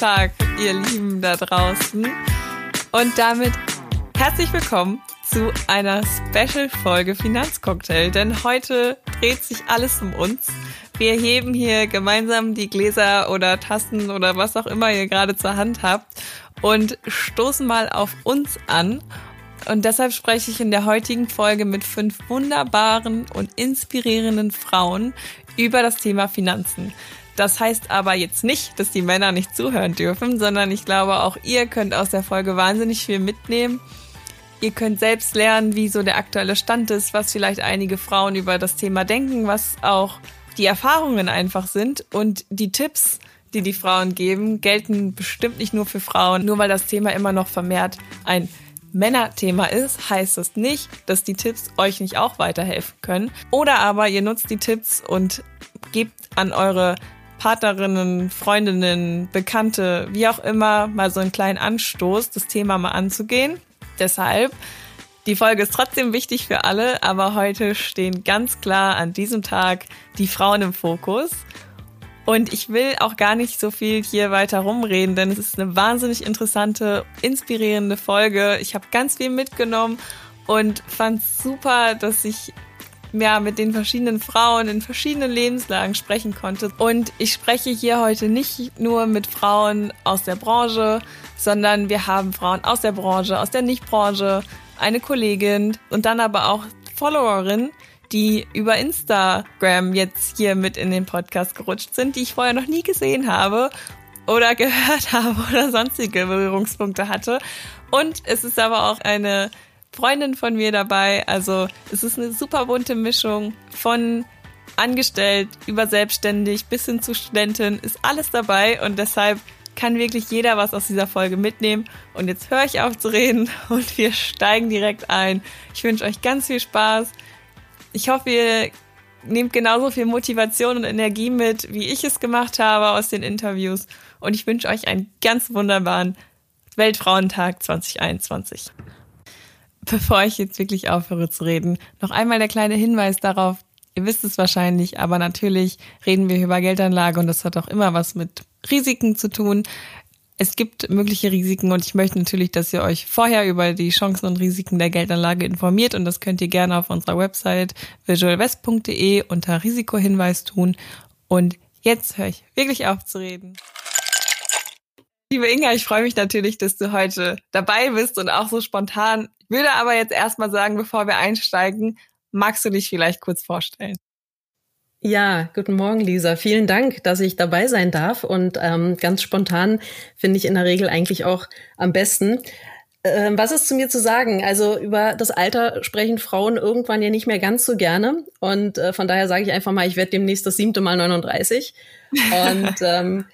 Weltfrauentag, ihr Lieben da draußen. Und damit herzlich willkommen zu einer Special-Folge Finanzcocktail, denn heute dreht sich alles um uns. Wir heben hier gemeinsam die Gläser oder Tassen oder was auch immer ihr gerade zur Hand habt und stoßen mal auf uns an und deshalb spreche ich in der heutigen Folge mit fünf wunderbaren und inspirierenden Frauen über das Thema Finanzen. Das heißt aber jetzt nicht, dass die Männer nicht zuhören dürfen, sondern ich glaube, auch ihr könnt aus der Folge wahnsinnig viel mitnehmen. Ihr könnt selbst lernen, wie so der aktuelle Stand ist, was vielleicht einige Frauen über das Thema denken, was auch die Erfahrungen einfach sind und die Tipps, die die Frauen geben, gelten bestimmt nicht nur für Frauen, nur weil das Thema immer noch vermehrt ein Männerthema ist, heißt das nicht, dass die Tipps euch nicht auch weiterhelfen können. Oder aber ihr nutzt die Tipps und gebt an eure Partnerinnen, Freundinnen, Bekannte, wie auch immer, mal so einen kleinen Anstoß, das Thema mal anzugehen. Deshalb, die Folge ist trotzdem wichtig für alle, aber heute stehen ganz klar an diesem Tag die Frauen im Fokus. Und ich will auch gar nicht so viel hier weiter rumreden, denn es ist eine wahnsinnig interessante, inspirierende Folge. Ich habe ganz viel mitgenommen und fand super, dass ich ja, mit den verschiedenen Frauen in verschiedenen Lebenslagen sprechen konnte. Und ich spreche hier heute nicht nur mit Frauen aus der Branche, sondern wir haben Frauen aus der Branche, aus der Nichtbranche, eine Kollegin und dann aber auch Followerin, die über Instagram jetzt hier mit in den Podcast gerutscht sind, die ich vorher noch nie gesehen habe oder gehört habe oder sonstige Berührungspunkte hatte. Und es ist aber auch eine Freundin von mir dabei. Also es ist eine super bunte Mischung von angestellt über selbstständig bis hin zu Studentin ist alles dabei und deshalb kann wirklich jeder was aus dieser Folge mitnehmen. Und jetzt höre ich auf zu reden und wir steigen direkt ein. Ich wünsche euch ganz viel Spaß. Ich hoffe, ihr nehmt genauso viel Motivation und Energie mit, wie ich es gemacht habe aus den Interviews. Und ich wünsche euch einen ganz wunderbaren Weltfrauentag 2021. Bevor ich jetzt wirklich aufhöre zu reden, noch einmal der kleine Hinweis darauf, ihr wisst es wahrscheinlich, aber natürlich reden wir über Geldanlage und das hat auch immer was mit Risiken zu tun. Es gibt mögliche Risiken und ich möchte natürlich, dass ihr euch vorher über die Chancen und Risiken der Geldanlage informiert und das könnt ihr gerne auf unserer Website visualwest.de unter Risikohinweis tun. Und jetzt höre ich wirklich auf zu reden. Liebe Inga, ich freue mich natürlich, dass du heute dabei bist und auch so spontan. Ich würde aber jetzt erstmal sagen, bevor wir einsteigen, magst du dich vielleicht kurz vorstellen? Ja, guten Morgen, Lisa. Vielen Dank, dass ich dabei sein darf. Und ähm, ganz spontan finde ich in der Regel eigentlich auch am besten. Ähm, was ist zu mir zu sagen? Also über das Alter sprechen Frauen irgendwann ja nicht mehr ganz so gerne. Und äh, von daher sage ich einfach mal, ich werde demnächst das siebte Mal 39. Und ähm,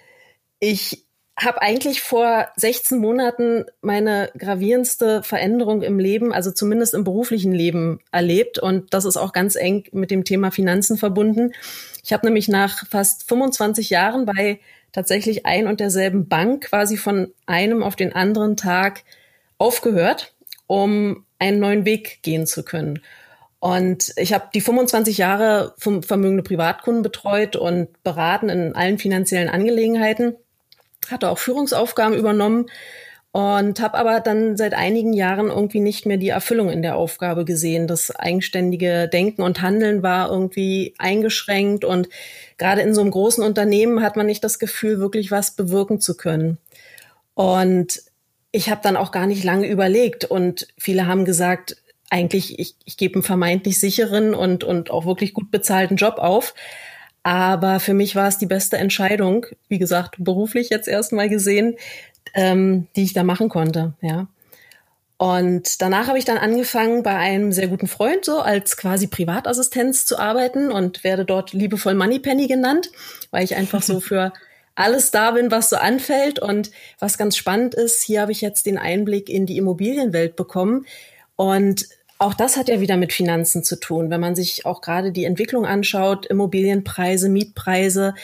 ich habe eigentlich vor 16 Monaten meine gravierendste Veränderung im Leben, also zumindest im beruflichen Leben erlebt. Und das ist auch ganz eng mit dem Thema Finanzen verbunden. Ich habe nämlich nach fast 25 Jahren bei tatsächlich ein und derselben Bank quasi von einem auf den anderen Tag aufgehört, um einen neuen Weg gehen zu können. Und ich habe die 25 Jahre vermögende Privatkunden betreut und beraten in allen finanziellen Angelegenheiten hatte auch Führungsaufgaben übernommen und habe aber dann seit einigen Jahren irgendwie nicht mehr die Erfüllung in der Aufgabe gesehen. Das eigenständige Denken und Handeln war irgendwie eingeschränkt und gerade in so einem großen Unternehmen hat man nicht das Gefühl, wirklich was bewirken zu können. Und ich habe dann auch gar nicht lange überlegt und viele haben gesagt, eigentlich, ich, ich gebe einen vermeintlich sicheren und, und auch wirklich gut bezahlten Job auf. Aber für mich war es die beste Entscheidung, wie gesagt, beruflich jetzt erstmal gesehen, ähm, die ich da machen konnte, ja. Und danach habe ich dann angefangen, bei einem sehr guten Freund so als quasi Privatassistenz zu arbeiten und werde dort liebevoll Moneypenny genannt, weil ich einfach so für alles da bin, was so anfällt. Und was ganz spannend ist, hier habe ich jetzt den Einblick in die Immobilienwelt bekommen. Und auch das hat ja wieder mit Finanzen zu tun. Wenn man sich auch gerade die Entwicklung anschaut, Immobilienpreise, Mietpreise,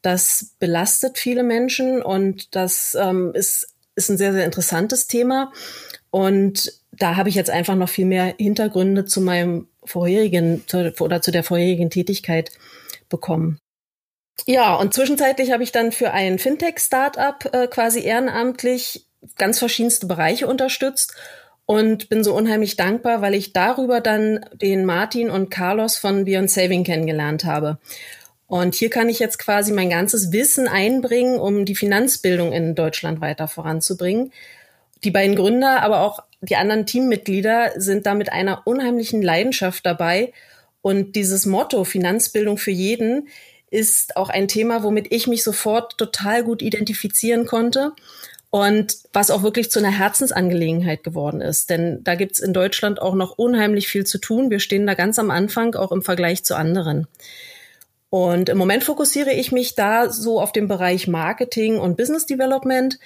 das belastet viele Menschen und das ähm, ist, ist ein sehr, sehr interessantes Thema. Und da habe ich jetzt einfach noch viel mehr Hintergründe zu meinem vorherigen zu, oder zu der vorherigen Tätigkeit bekommen. Ja, und zwischenzeitlich habe ich dann für ein Fintech-Startup äh, quasi ehrenamtlich ganz verschiedenste Bereiche unterstützt und bin so unheimlich dankbar, weil ich darüber dann den Martin und Carlos von Beyond Saving kennengelernt habe. Und hier kann ich jetzt quasi mein ganzes Wissen einbringen, um die Finanzbildung in Deutschland weiter voranzubringen. Die beiden Gründer, aber auch die anderen Teammitglieder sind da mit einer unheimlichen Leidenschaft dabei. Und dieses Motto Finanzbildung für jeden ist auch ein Thema, womit ich mich sofort total gut identifizieren konnte und was auch wirklich zu einer Herzensangelegenheit geworden ist. Denn da gibt's in Deutschland auch noch unheimlich viel zu tun. Wir stehen da ganz am Anfang, auch im Vergleich zu anderen. Und im Moment fokussiere ich mich da so auf den Bereich Marketing und Business Development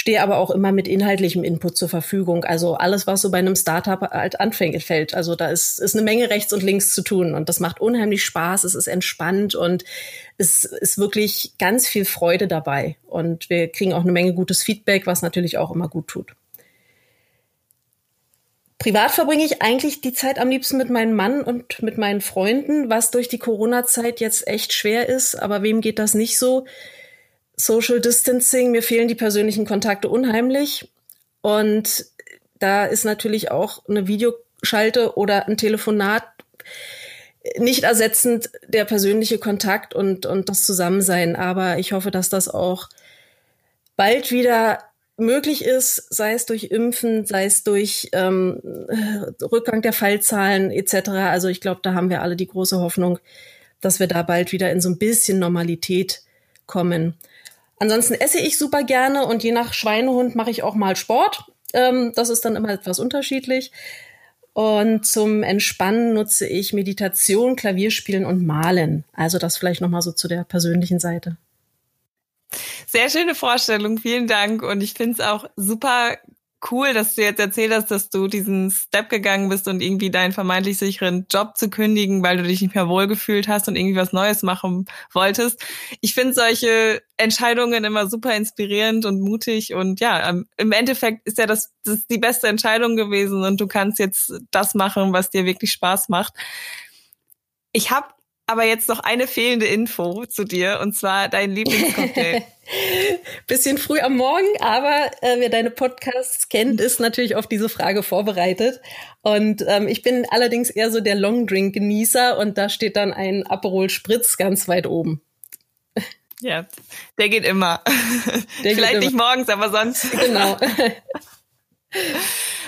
stehe aber auch immer mit inhaltlichem Input zur Verfügung. Also alles, was so bei einem Startup halt anfängt, fällt. Also da ist, ist eine Menge rechts und links zu tun und das macht unheimlich Spaß, es ist entspannt und es ist wirklich ganz viel Freude dabei. Und wir kriegen auch eine Menge gutes Feedback, was natürlich auch immer gut tut. Privat verbringe ich eigentlich die Zeit am liebsten mit meinem Mann und mit meinen Freunden, was durch die Corona-Zeit jetzt echt schwer ist. Aber wem geht das nicht so? Social Distancing, mir fehlen die persönlichen Kontakte unheimlich. Und da ist natürlich auch eine Videoschalte oder ein Telefonat nicht ersetzend der persönliche Kontakt und, und das Zusammensein. Aber ich hoffe, dass das auch bald wieder möglich ist, sei es durch Impfen, sei es durch ähm, Rückgang der Fallzahlen etc. Also ich glaube, da haben wir alle die große Hoffnung, dass wir da bald wieder in so ein bisschen Normalität kommen. Ansonsten esse ich super gerne und je nach Schweinehund mache ich auch mal Sport. Ähm, das ist dann immer etwas unterschiedlich. Und zum Entspannen nutze ich Meditation, Klavierspielen und Malen. Also das vielleicht nochmal so zu der persönlichen Seite. Sehr schöne Vorstellung, vielen Dank. Und ich finde es auch super cool, dass du jetzt erzählt hast, dass du diesen Step gegangen bist und irgendwie deinen vermeintlich sicheren Job zu kündigen, weil du dich nicht mehr wohlgefühlt hast und irgendwie was Neues machen wolltest. Ich finde solche Entscheidungen immer super inspirierend und mutig und ja, ähm, im Endeffekt ist ja das, das ist die beste Entscheidung gewesen und du kannst jetzt das machen, was dir wirklich Spaß macht. Ich habe aber jetzt noch eine fehlende Info zu dir und zwar dein Lieblingscocktail. Bisschen früh am Morgen, aber äh, wer deine Podcasts kennt, ist natürlich auf diese Frage vorbereitet. Und ähm, ich bin allerdings eher so der Longdrink-Genießer und da steht dann ein Aperol Spritz ganz weit oben. Ja, der geht immer. Der Vielleicht geht nicht immer. morgens, aber sonst. Genau.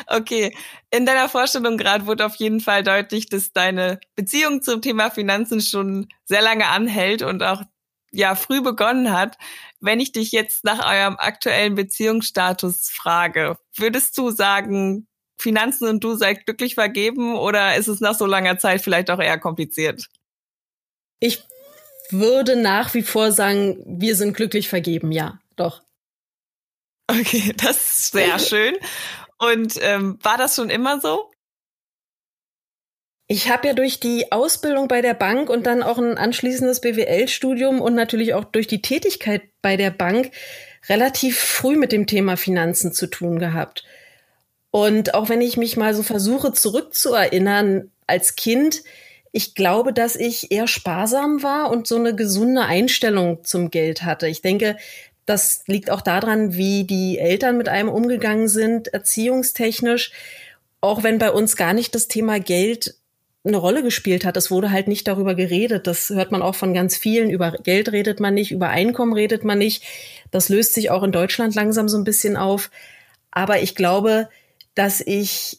Okay, in deiner Vorstellung gerade wurde auf jeden Fall deutlich, dass deine Beziehung zum Thema Finanzen schon sehr lange anhält und auch ja früh begonnen hat. Wenn ich dich jetzt nach eurem aktuellen Beziehungsstatus frage, würdest du sagen, Finanzen und du seid glücklich vergeben oder ist es nach so langer Zeit vielleicht auch eher kompliziert? Ich würde nach wie vor sagen, wir sind glücklich vergeben, ja, doch. Okay, das ist sehr schön. Und ähm, war das schon immer so? Ich habe ja durch die Ausbildung bei der Bank und dann auch ein anschließendes BWL-Studium und natürlich auch durch die Tätigkeit bei der Bank relativ früh mit dem Thema Finanzen zu tun gehabt. Und auch wenn ich mich mal so versuche zurückzuerinnern als Kind, ich glaube, dass ich eher sparsam war und so eine gesunde Einstellung zum Geld hatte. Ich denke, das liegt auch daran, wie die Eltern mit einem umgegangen sind, erziehungstechnisch. Auch wenn bei uns gar nicht das Thema Geld eine Rolle gespielt hat. Es wurde halt nicht darüber geredet. Das hört man auch von ganz vielen. Über Geld redet man nicht, über Einkommen redet man nicht. Das löst sich auch in Deutschland langsam so ein bisschen auf. Aber ich glaube, dass ich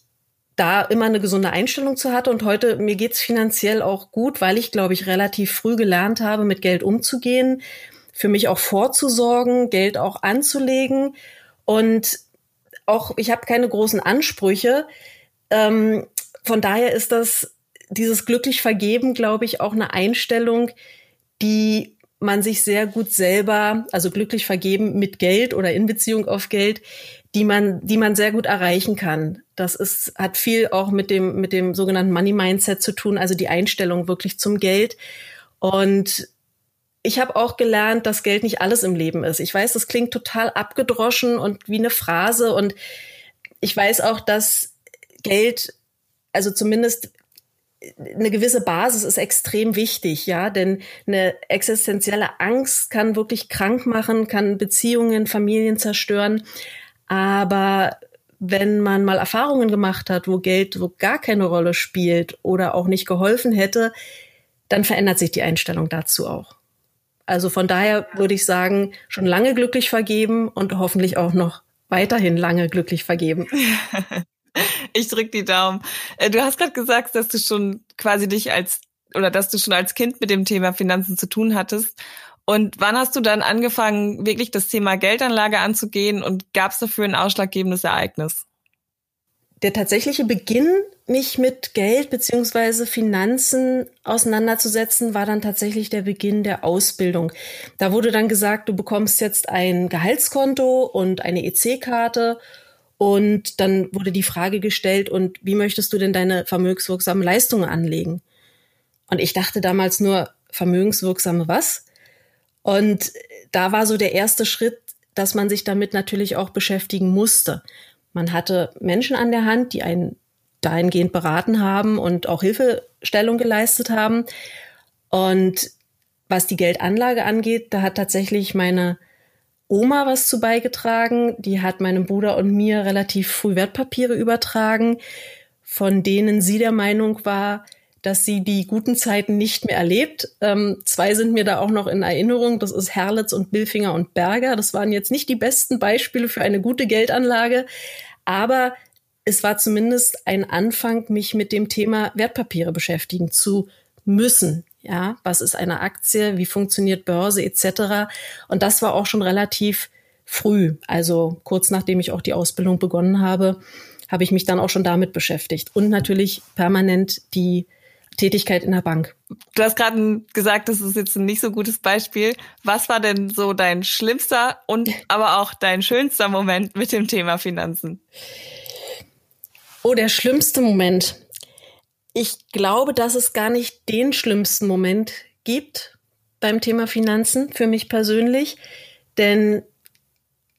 da immer eine gesunde Einstellung zu hatte und heute mir geht's finanziell auch gut, weil ich glaube ich relativ früh gelernt habe, mit Geld umzugehen, für mich auch vorzusorgen, Geld auch anzulegen und auch ich habe keine großen Ansprüche. Ähm, von daher ist das dieses glücklich vergeben, glaube ich, auch eine Einstellung, die man sich sehr gut selber, also glücklich vergeben mit Geld oder in Beziehung auf Geld, die man, die man sehr gut erreichen kann. Das ist, hat viel auch mit dem, mit dem sogenannten Money Mindset zu tun, also die Einstellung wirklich zum Geld. Und ich habe auch gelernt, dass Geld nicht alles im Leben ist. Ich weiß, das klingt total abgedroschen und wie eine Phrase. Und ich weiß auch, dass Geld, also zumindest eine gewisse Basis ist extrem wichtig, ja, denn eine existenzielle Angst kann wirklich krank machen, kann Beziehungen, Familien zerstören. Aber wenn man mal Erfahrungen gemacht hat, wo Geld so gar keine Rolle spielt oder auch nicht geholfen hätte, dann verändert sich die Einstellung dazu auch. Also von daher würde ich sagen, schon lange glücklich vergeben und hoffentlich auch noch weiterhin lange glücklich vergeben. Ich drück die Daumen. Äh, du hast gerade gesagt, dass du schon quasi dich als oder dass du schon als Kind mit dem Thema Finanzen zu tun hattest. Und wann hast du dann angefangen, wirklich das Thema Geldanlage anzugehen und gab es dafür ein ausschlaggebendes Ereignis? Der tatsächliche Beginn, mich mit Geld beziehungsweise Finanzen auseinanderzusetzen, war dann tatsächlich der Beginn der Ausbildung. Da wurde dann gesagt, du bekommst jetzt ein Gehaltskonto und eine EC-Karte und dann wurde die Frage gestellt, und wie möchtest du denn deine vermögenswirksamen Leistungen anlegen? Und ich dachte damals nur, vermögenswirksame was? Und da war so der erste Schritt, dass man sich damit natürlich auch beschäftigen musste. Man hatte Menschen an der Hand, die einen dahingehend beraten haben und auch Hilfestellung geleistet haben. Und was die Geldanlage angeht, da hat tatsächlich meine Oma was zu beigetragen. Die hat meinem Bruder und mir relativ früh Wertpapiere übertragen, von denen sie der Meinung war, dass sie die guten Zeiten nicht mehr erlebt. Ähm, zwei sind mir da auch noch in Erinnerung. Das ist Herlitz und Billfinger und Berger. Das waren jetzt nicht die besten Beispiele für eine gute Geldanlage, aber es war zumindest ein Anfang, mich mit dem Thema Wertpapiere beschäftigen zu müssen. Ja, was ist eine Aktie? Wie funktioniert Börse etc. Und das war auch schon relativ früh. Also kurz nachdem ich auch die Ausbildung begonnen habe, habe ich mich dann auch schon damit beschäftigt und natürlich permanent die Tätigkeit in der Bank. Du hast gerade gesagt, das ist jetzt ein nicht so gutes Beispiel. Was war denn so dein schlimmster und aber auch dein schönster Moment mit dem Thema Finanzen? Oh, der schlimmste Moment. Ich glaube, dass es gar nicht den schlimmsten Moment gibt beim Thema Finanzen für mich persönlich, denn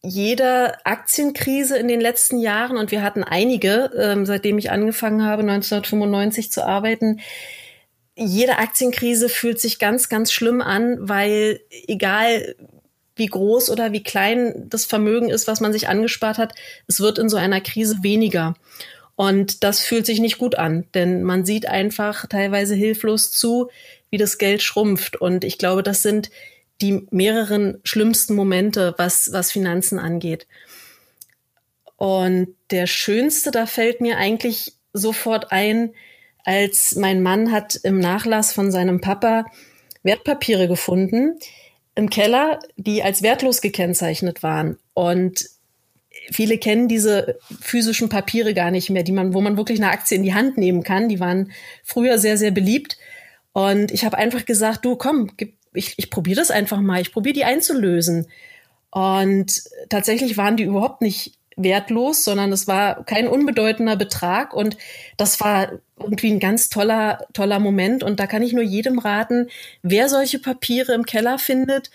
jeder Aktienkrise in den letzten Jahren, und wir hatten einige, ähm, seitdem ich angefangen habe, 1995 zu arbeiten, jede Aktienkrise fühlt sich ganz, ganz schlimm an, weil egal wie groß oder wie klein das Vermögen ist, was man sich angespart hat, es wird in so einer Krise weniger. Und das fühlt sich nicht gut an, denn man sieht einfach teilweise hilflos zu, wie das Geld schrumpft. Und ich glaube, das sind die mehreren schlimmsten Momente, was, was Finanzen angeht. Und der schönste, da fällt mir eigentlich sofort ein, als mein Mann hat im Nachlass von seinem Papa Wertpapiere gefunden im Keller, die als wertlos gekennzeichnet waren. Und viele kennen diese physischen Papiere gar nicht mehr, die man, wo man wirklich eine Aktie in die Hand nehmen kann. Die waren früher sehr, sehr beliebt. Und ich habe einfach gesagt, du komm, gib, ich, ich probiere das einfach mal, ich probiere die einzulösen. Und tatsächlich waren die überhaupt nicht wertlos, sondern es war kein unbedeutender Betrag und das war irgendwie ein ganz toller, toller Moment. Und da kann ich nur jedem raten, wer solche Papiere im Keller findet,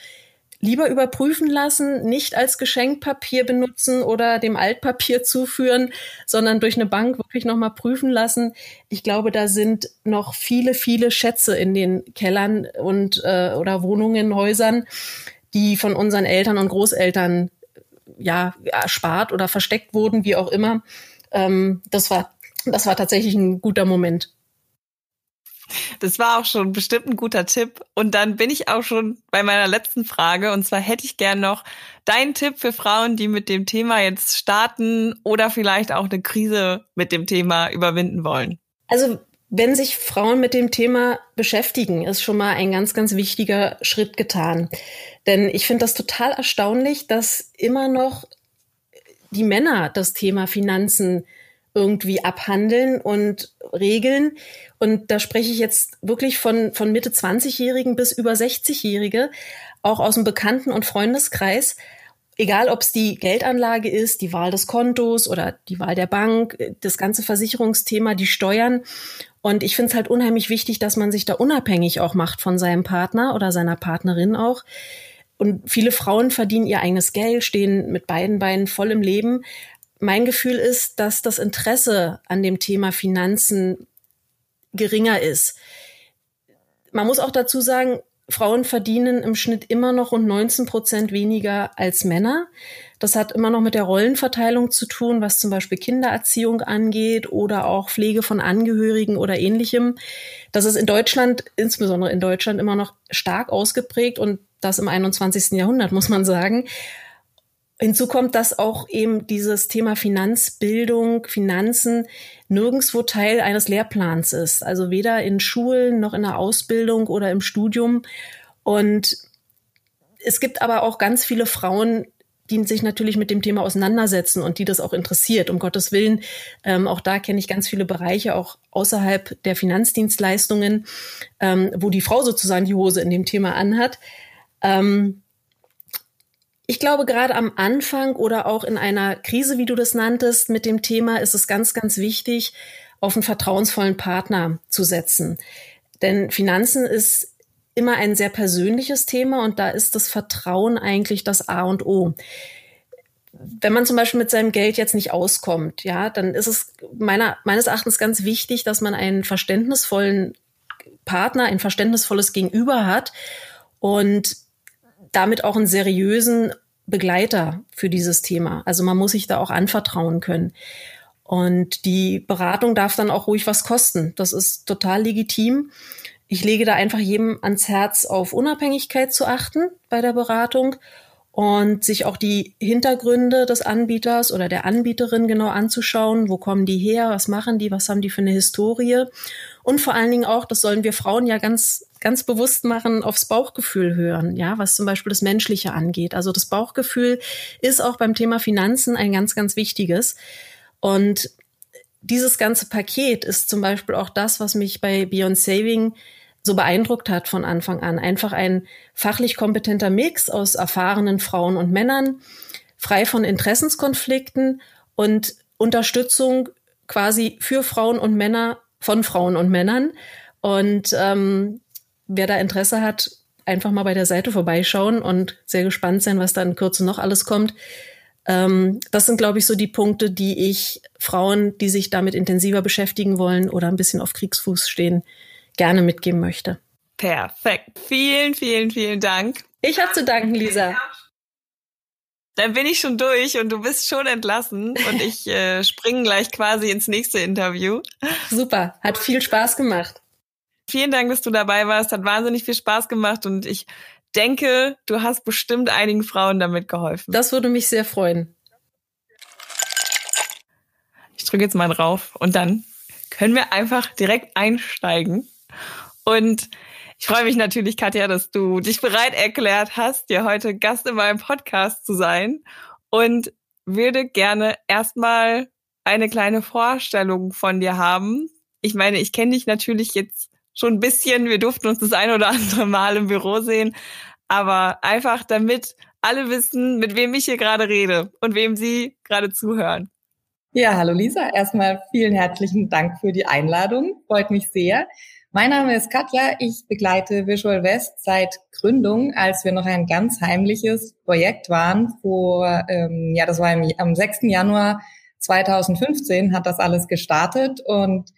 lieber überprüfen lassen, nicht als Geschenkpapier benutzen oder dem Altpapier zuführen, sondern durch eine Bank wirklich nochmal prüfen lassen. Ich glaube, da sind noch viele, viele Schätze in den Kellern und äh, oder Wohnungen, Häusern, die von unseren Eltern und Großeltern ja erspart oder versteckt wurden, wie auch immer. Ähm, das war das war tatsächlich ein guter Moment. Das war auch schon bestimmt ein guter Tipp. Und dann bin ich auch schon bei meiner letzten Frage. Und zwar hätte ich gern noch deinen Tipp für Frauen, die mit dem Thema jetzt starten oder vielleicht auch eine Krise mit dem Thema überwinden wollen. Also wenn sich Frauen mit dem Thema beschäftigen, ist schon mal ein ganz, ganz wichtiger Schritt getan. Denn ich finde das total erstaunlich, dass immer noch die Männer das Thema Finanzen irgendwie abhandeln und regeln. Und da spreche ich jetzt wirklich von, von Mitte 20-Jährigen bis über 60-Jährige, auch aus dem Bekannten- und Freundeskreis. Egal, ob es die Geldanlage ist, die Wahl des Kontos oder die Wahl der Bank, das ganze Versicherungsthema, die Steuern. Und ich finde es halt unheimlich wichtig, dass man sich da unabhängig auch macht von seinem Partner oder seiner Partnerin auch. Und viele Frauen verdienen ihr eigenes Geld, stehen mit beiden Beinen voll im Leben, mein Gefühl ist, dass das Interesse an dem Thema Finanzen geringer ist. Man muss auch dazu sagen, Frauen verdienen im Schnitt immer noch rund 19 Prozent weniger als Männer. Das hat immer noch mit der Rollenverteilung zu tun, was zum Beispiel Kindererziehung angeht oder auch Pflege von Angehörigen oder ähnlichem. Das ist in Deutschland, insbesondere in Deutschland, immer noch stark ausgeprägt und das im 21. Jahrhundert, muss man sagen. Hinzu kommt, dass auch eben dieses Thema Finanzbildung, Finanzen nirgendswo Teil eines Lehrplans ist. Also weder in Schulen noch in der Ausbildung oder im Studium. Und es gibt aber auch ganz viele Frauen, die sich natürlich mit dem Thema auseinandersetzen und die das auch interessiert. Um Gottes Willen, ähm, auch da kenne ich ganz viele Bereiche, auch außerhalb der Finanzdienstleistungen, ähm, wo die Frau sozusagen die Hose in dem Thema anhat. Ähm, ich glaube, gerade am Anfang oder auch in einer Krise, wie du das nanntest, mit dem Thema ist es ganz, ganz wichtig, auf einen vertrauensvollen Partner zu setzen. Denn Finanzen ist immer ein sehr persönliches Thema und da ist das Vertrauen eigentlich das A und O. Wenn man zum Beispiel mit seinem Geld jetzt nicht auskommt, ja, dann ist es meiner, meines Erachtens ganz wichtig, dass man einen verständnisvollen Partner, ein verständnisvolles Gegenüber hat und damit auch einen seriösen Begleiter für dieses Thema. Also man muss sich da auch anvertrauen können. Und die Beratung darf dann auch ruhig was kosten. Das ist total legitim. Ich lege da einfach jedem ans Herz, auf Unabhängigkeit zu achten bei der Beratung und sich auch die Hintergründe des Anbieters oder der Anbieterin genau anzuschauen. Wo kommen die her? Was machen die? Was haben die für eine Historie? Und vor allen Dingen auch, das sollen wir Frauen ja ganz ganz bewusst machen, aufs Bauchgefühl hören, ja, was zum Beispiel das Menschliche angeht. Also das Bauchgefühl ist auch beim Thema Finanzen ein ganz, ganz wichtiges. Und dieses ganze Paket ist zum Beispiel auch das, was mich bei Beyond Saving so beeindruckt hat von Anfang an. Einfach ein fachlich kompetenter Mix aus erfahrenen Frauen und Männern, frei von Interessenskonflikten und Unterstützung quasi für Frauen und Männer von Frauen und Männern. Und ähm, wer da Interesse hat, einfach mal bei der Seite vorbeischauen und sehr gespannt sein, was da in Kürze noch alles kommt. Ähm, das sind, glaube ich, so die Punkte, die ich Frauen, die sich damit intensiver beschäftigen wollen oder ein bisschen auf Kriegsfuß stehen, gerne mitgeben möchte. Perfekt. Vielen, vielen, vielen Dank. Ich habe zu danken, Lisa. Dann bin ich schon durch und du bist schon entlassen und ich äh, springe gleich quasi ins nächste Interview. Super, hat viel Spaß gemacht. Vielen Dank, dass du dabei warst. Hat wahnsinnig viel Spaß gemacht und ich denke, du hast bestimmt einigen Frauen damit geholfen. Das würde mich sehr freuen. Ich drücke jetzt mal drauf und dann können wir einfach direkt einsteigen. Und ich freue mich natürlich, Katja, dass du dich bereit erklärt hast, dir heute Gast in meinem Podcast zu sein und würde gerne erstmal eine kleine Vorstellung von dir haben. Ich meine, ich kenne dich natürlich jetzt schon ein bisschen. Wir durften uns das ein oder andere Mal im Büro sehen. Aber einfach damit alle wissen, mit wem ich hier gerade rede und wem Sie gerade zuhören. Ja, hallo Lisa. Erstmal vielen herzlichen Dank für die Einladung. Freut mich sehr. Mein Name ist Katja. Ich begleite Visual West seit Gründung, als wir noch ein ganz heimliches Projekt waren. Vor, ähm, ja, das war im, am 6. Januar 2015 hat das alles gestartet und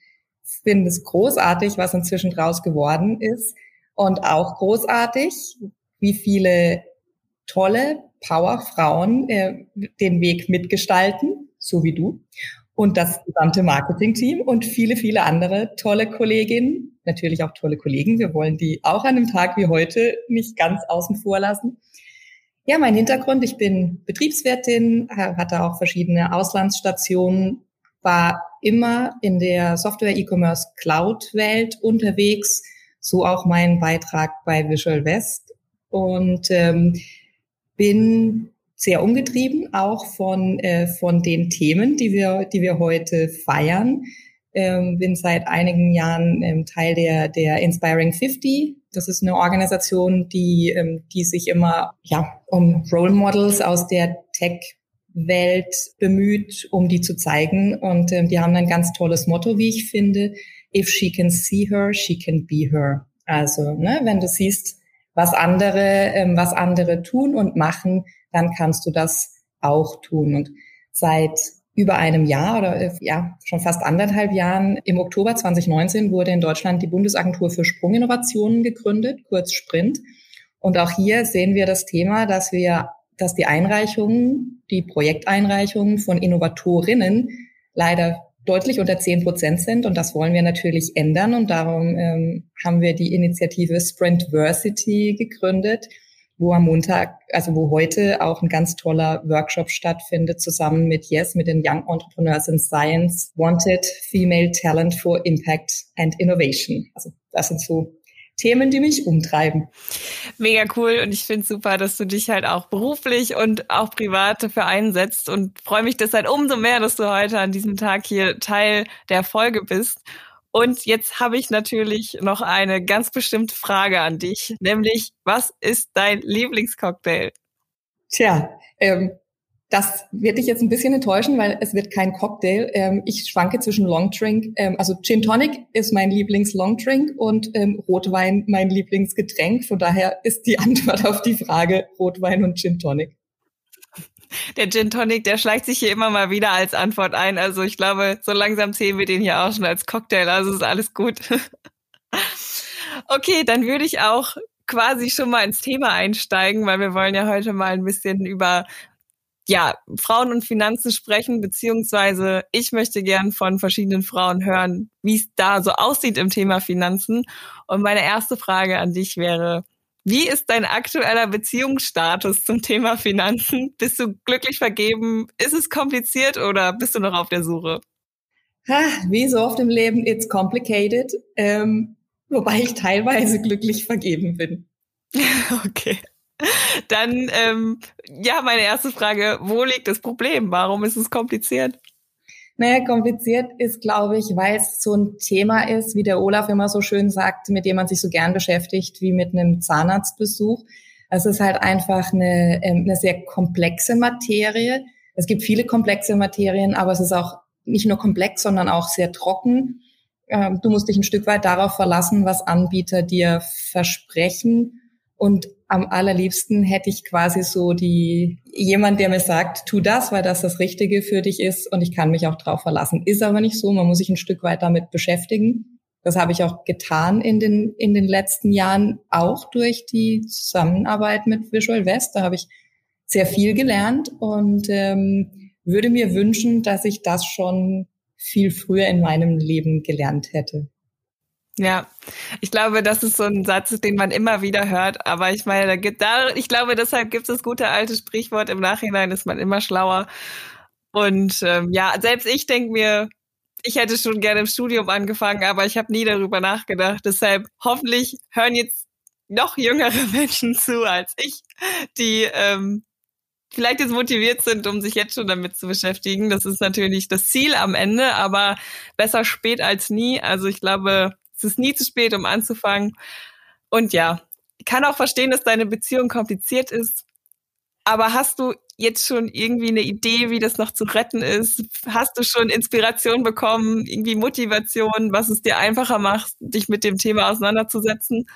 finde es großartig, was inzwischen draus geworden ist. Und auch großartig, wie viele tolle Powerfrauen äh, den Weg mitgestalten, so wie du. Und das gesamte Marketingteam und viele, viele andere tolle Kolleginnen, natürlich auch tolle Kollegen. Wir wollen die auch an einem Tag wie heute nicht ganz außen vor lassen. Ja, mein Hintergrund, ich bin Betriebswirtin, hatte auch verschiedene Auslandsstationen, war immer in der Software E-Commerce Cloud Welt unterwegs, so auch mein Beitrag bei Visual West und ähm, bin sehr umgetrieben auch von äh, von den Themen, die wir die wir heute feiern. Ähm, bin seit einigen Jahren ähm, Teil der der Inspiring 50. Das ist eine Organisation, die ähm, die sich immer ja um Role Models aus der Tech Welt bemüht, um die zu zeigen. Und ähm, die haben ein ganz tolles Motto, wie ich finde. If she can see her, she can be her. Also, ne, wenn du siehst, was andere, ähm, was andere tun und machen, dann kannst du das auch tun. Und seit über einem Jahr oder äh, ja, schon fast anderthalb Jahren. Im Oktober 2019 wurde in Deutschland die Bundesagentur für Sprunginnovationen gegründet, kurz Sprint. Und auch hier sehen wir das Thema, dass wir, dass die Einreichungen, die Projekteinreichungen von Innovatorinnen leider deutlich unter 10 Prozent sind. Und das wollen wir natürlich ändern. Und darum ähm, haben wir die Initiative Sprintversity gegründet, wo am Montag, also wo heute auch ein ganz toller Workshop stattfindet, zusammen mit Yes, mit den Young Entrepreneurs in Science, Wanted Female Talent for Impact and Innovation. Also das sind so Themen, die mich umtreiben. Mega cool und ich finde super, dass du dich halt auch beruflich und auch privat dafür einsetzt und freue mich deshalb umso mehr, dass du heute an diesem Tag hier Teil der Folge bist. Und jetzt habe ich natürlich noch eine ganz bestimmte Frage an dich, nämlich was ist dein Lieblingscocktail? Tja, ähm, das wird dich jetzt ein bisschen enttäuschen, weil es wird kein Cocktail. Ähm, ich schwanke zwischen Longdrink, ähm, also Gin Tonic ist mein Lieblings-Longdrink und ähm, Rotwein mein Lieblingsgetränk. Von daher ist die Antwort auf die Frage Rotwein und Gin Tonic der Gin Tonic, der schleicht sich hier immer mal wieder als Antwort ein. Also ich glaube, so langsam zählen wir den hier auch schon als Cocktail. Also ist alles gut. okay, dann würde ich auch quasi schon mal ins Thema einsteigen, weil wir wollen ja heute mal ein bisschen über ja, Frauen und Finanzen sprechen, beziehungsweise ich möchte gern von verschiedenen Frauen hören, wie es da so aussieht im Thema Finanzen. Und meine erste Frage an dich wäre, wie ist dein aktueller Beziehungsstatus zum Thema Finanzen? Bist du glücklich vergeben? Ist es kompliziert oder bist du noch auf der Suche? Ha, wie so oft im Leben, it's complicated. Ähm, wobei ich teilweise glücklich vergeben bin. okay. Dann, ähm, ja, meine erste Frage, wo liegt das Problem? Warum ist es kompliziert? Naja, kompliziert ist, glaube ich, weil es so ein Thema ist, wie der Olaf immer so schön sagt, mit dem man sich so gern beschäftigt, wie mit einem Zahnarztbesuch. Es ist halt einfach eine, ähm, eine sehr komplexe Materie. Es gibt viele komplexe Materien, aber es ist auch nicht nur komplex, sondern auch sehr trocken. Ähm, du musst dich ein Stück weit darauf verlassen, was Anbieter dir versprechen. Und am allerliebsten hätte ich quasi so die, jemand, der mir sagt, tu das, weil das das Richtige für dich ist und ich kann mich auch drauf verlassen. Ist aber nicht so. Man muss sich ein Stück weit damit beschäftigen. Das habe ich auch getan in den, in den letzten Jahren, auch durch die Zusammenarbeit mit Visual West. Da habe ich sehr viel gelernt und ähm, würde mir wünschen, dass ich das schon viel früher in meinem Leben gelernt hätte. Ja, ich glaube, das ist so ein Satz, den man immer wieder hört. Aber ich meine, da gibt da, ich glaube, deshalb gibt es das gute alte Sprichwort: Im Nachhinein ist man immer schlauer. Und ähm, ja, selbst ich denke mir, ich hätte schon gerne im Studium angefangen, aber ich habe nie darüber nachgedacht. Deshalb hoffentlich hören jetzt noch jüngere Menschen zu als ich, die ähm, vielleicht jetzt motiviert sind, um sich jetzt schon damit zu beschäftigen. Das ist natürlich das Ziel am Ende, aber besser spät als nie. Also ich glaube, es ist nie zu spät, um anzufangen. Und ja, ich kann auch verstehen, dass deine Beziehung kompliziert ist. Aber hast du jetzt schon irgendwie eine Idee, wie das noch zu retten ist? Hast du schon Inspiration bekommen, irgendwie Motivation, was es dir einfacher macht, dich mit dem Thema auseinanderzusetzen?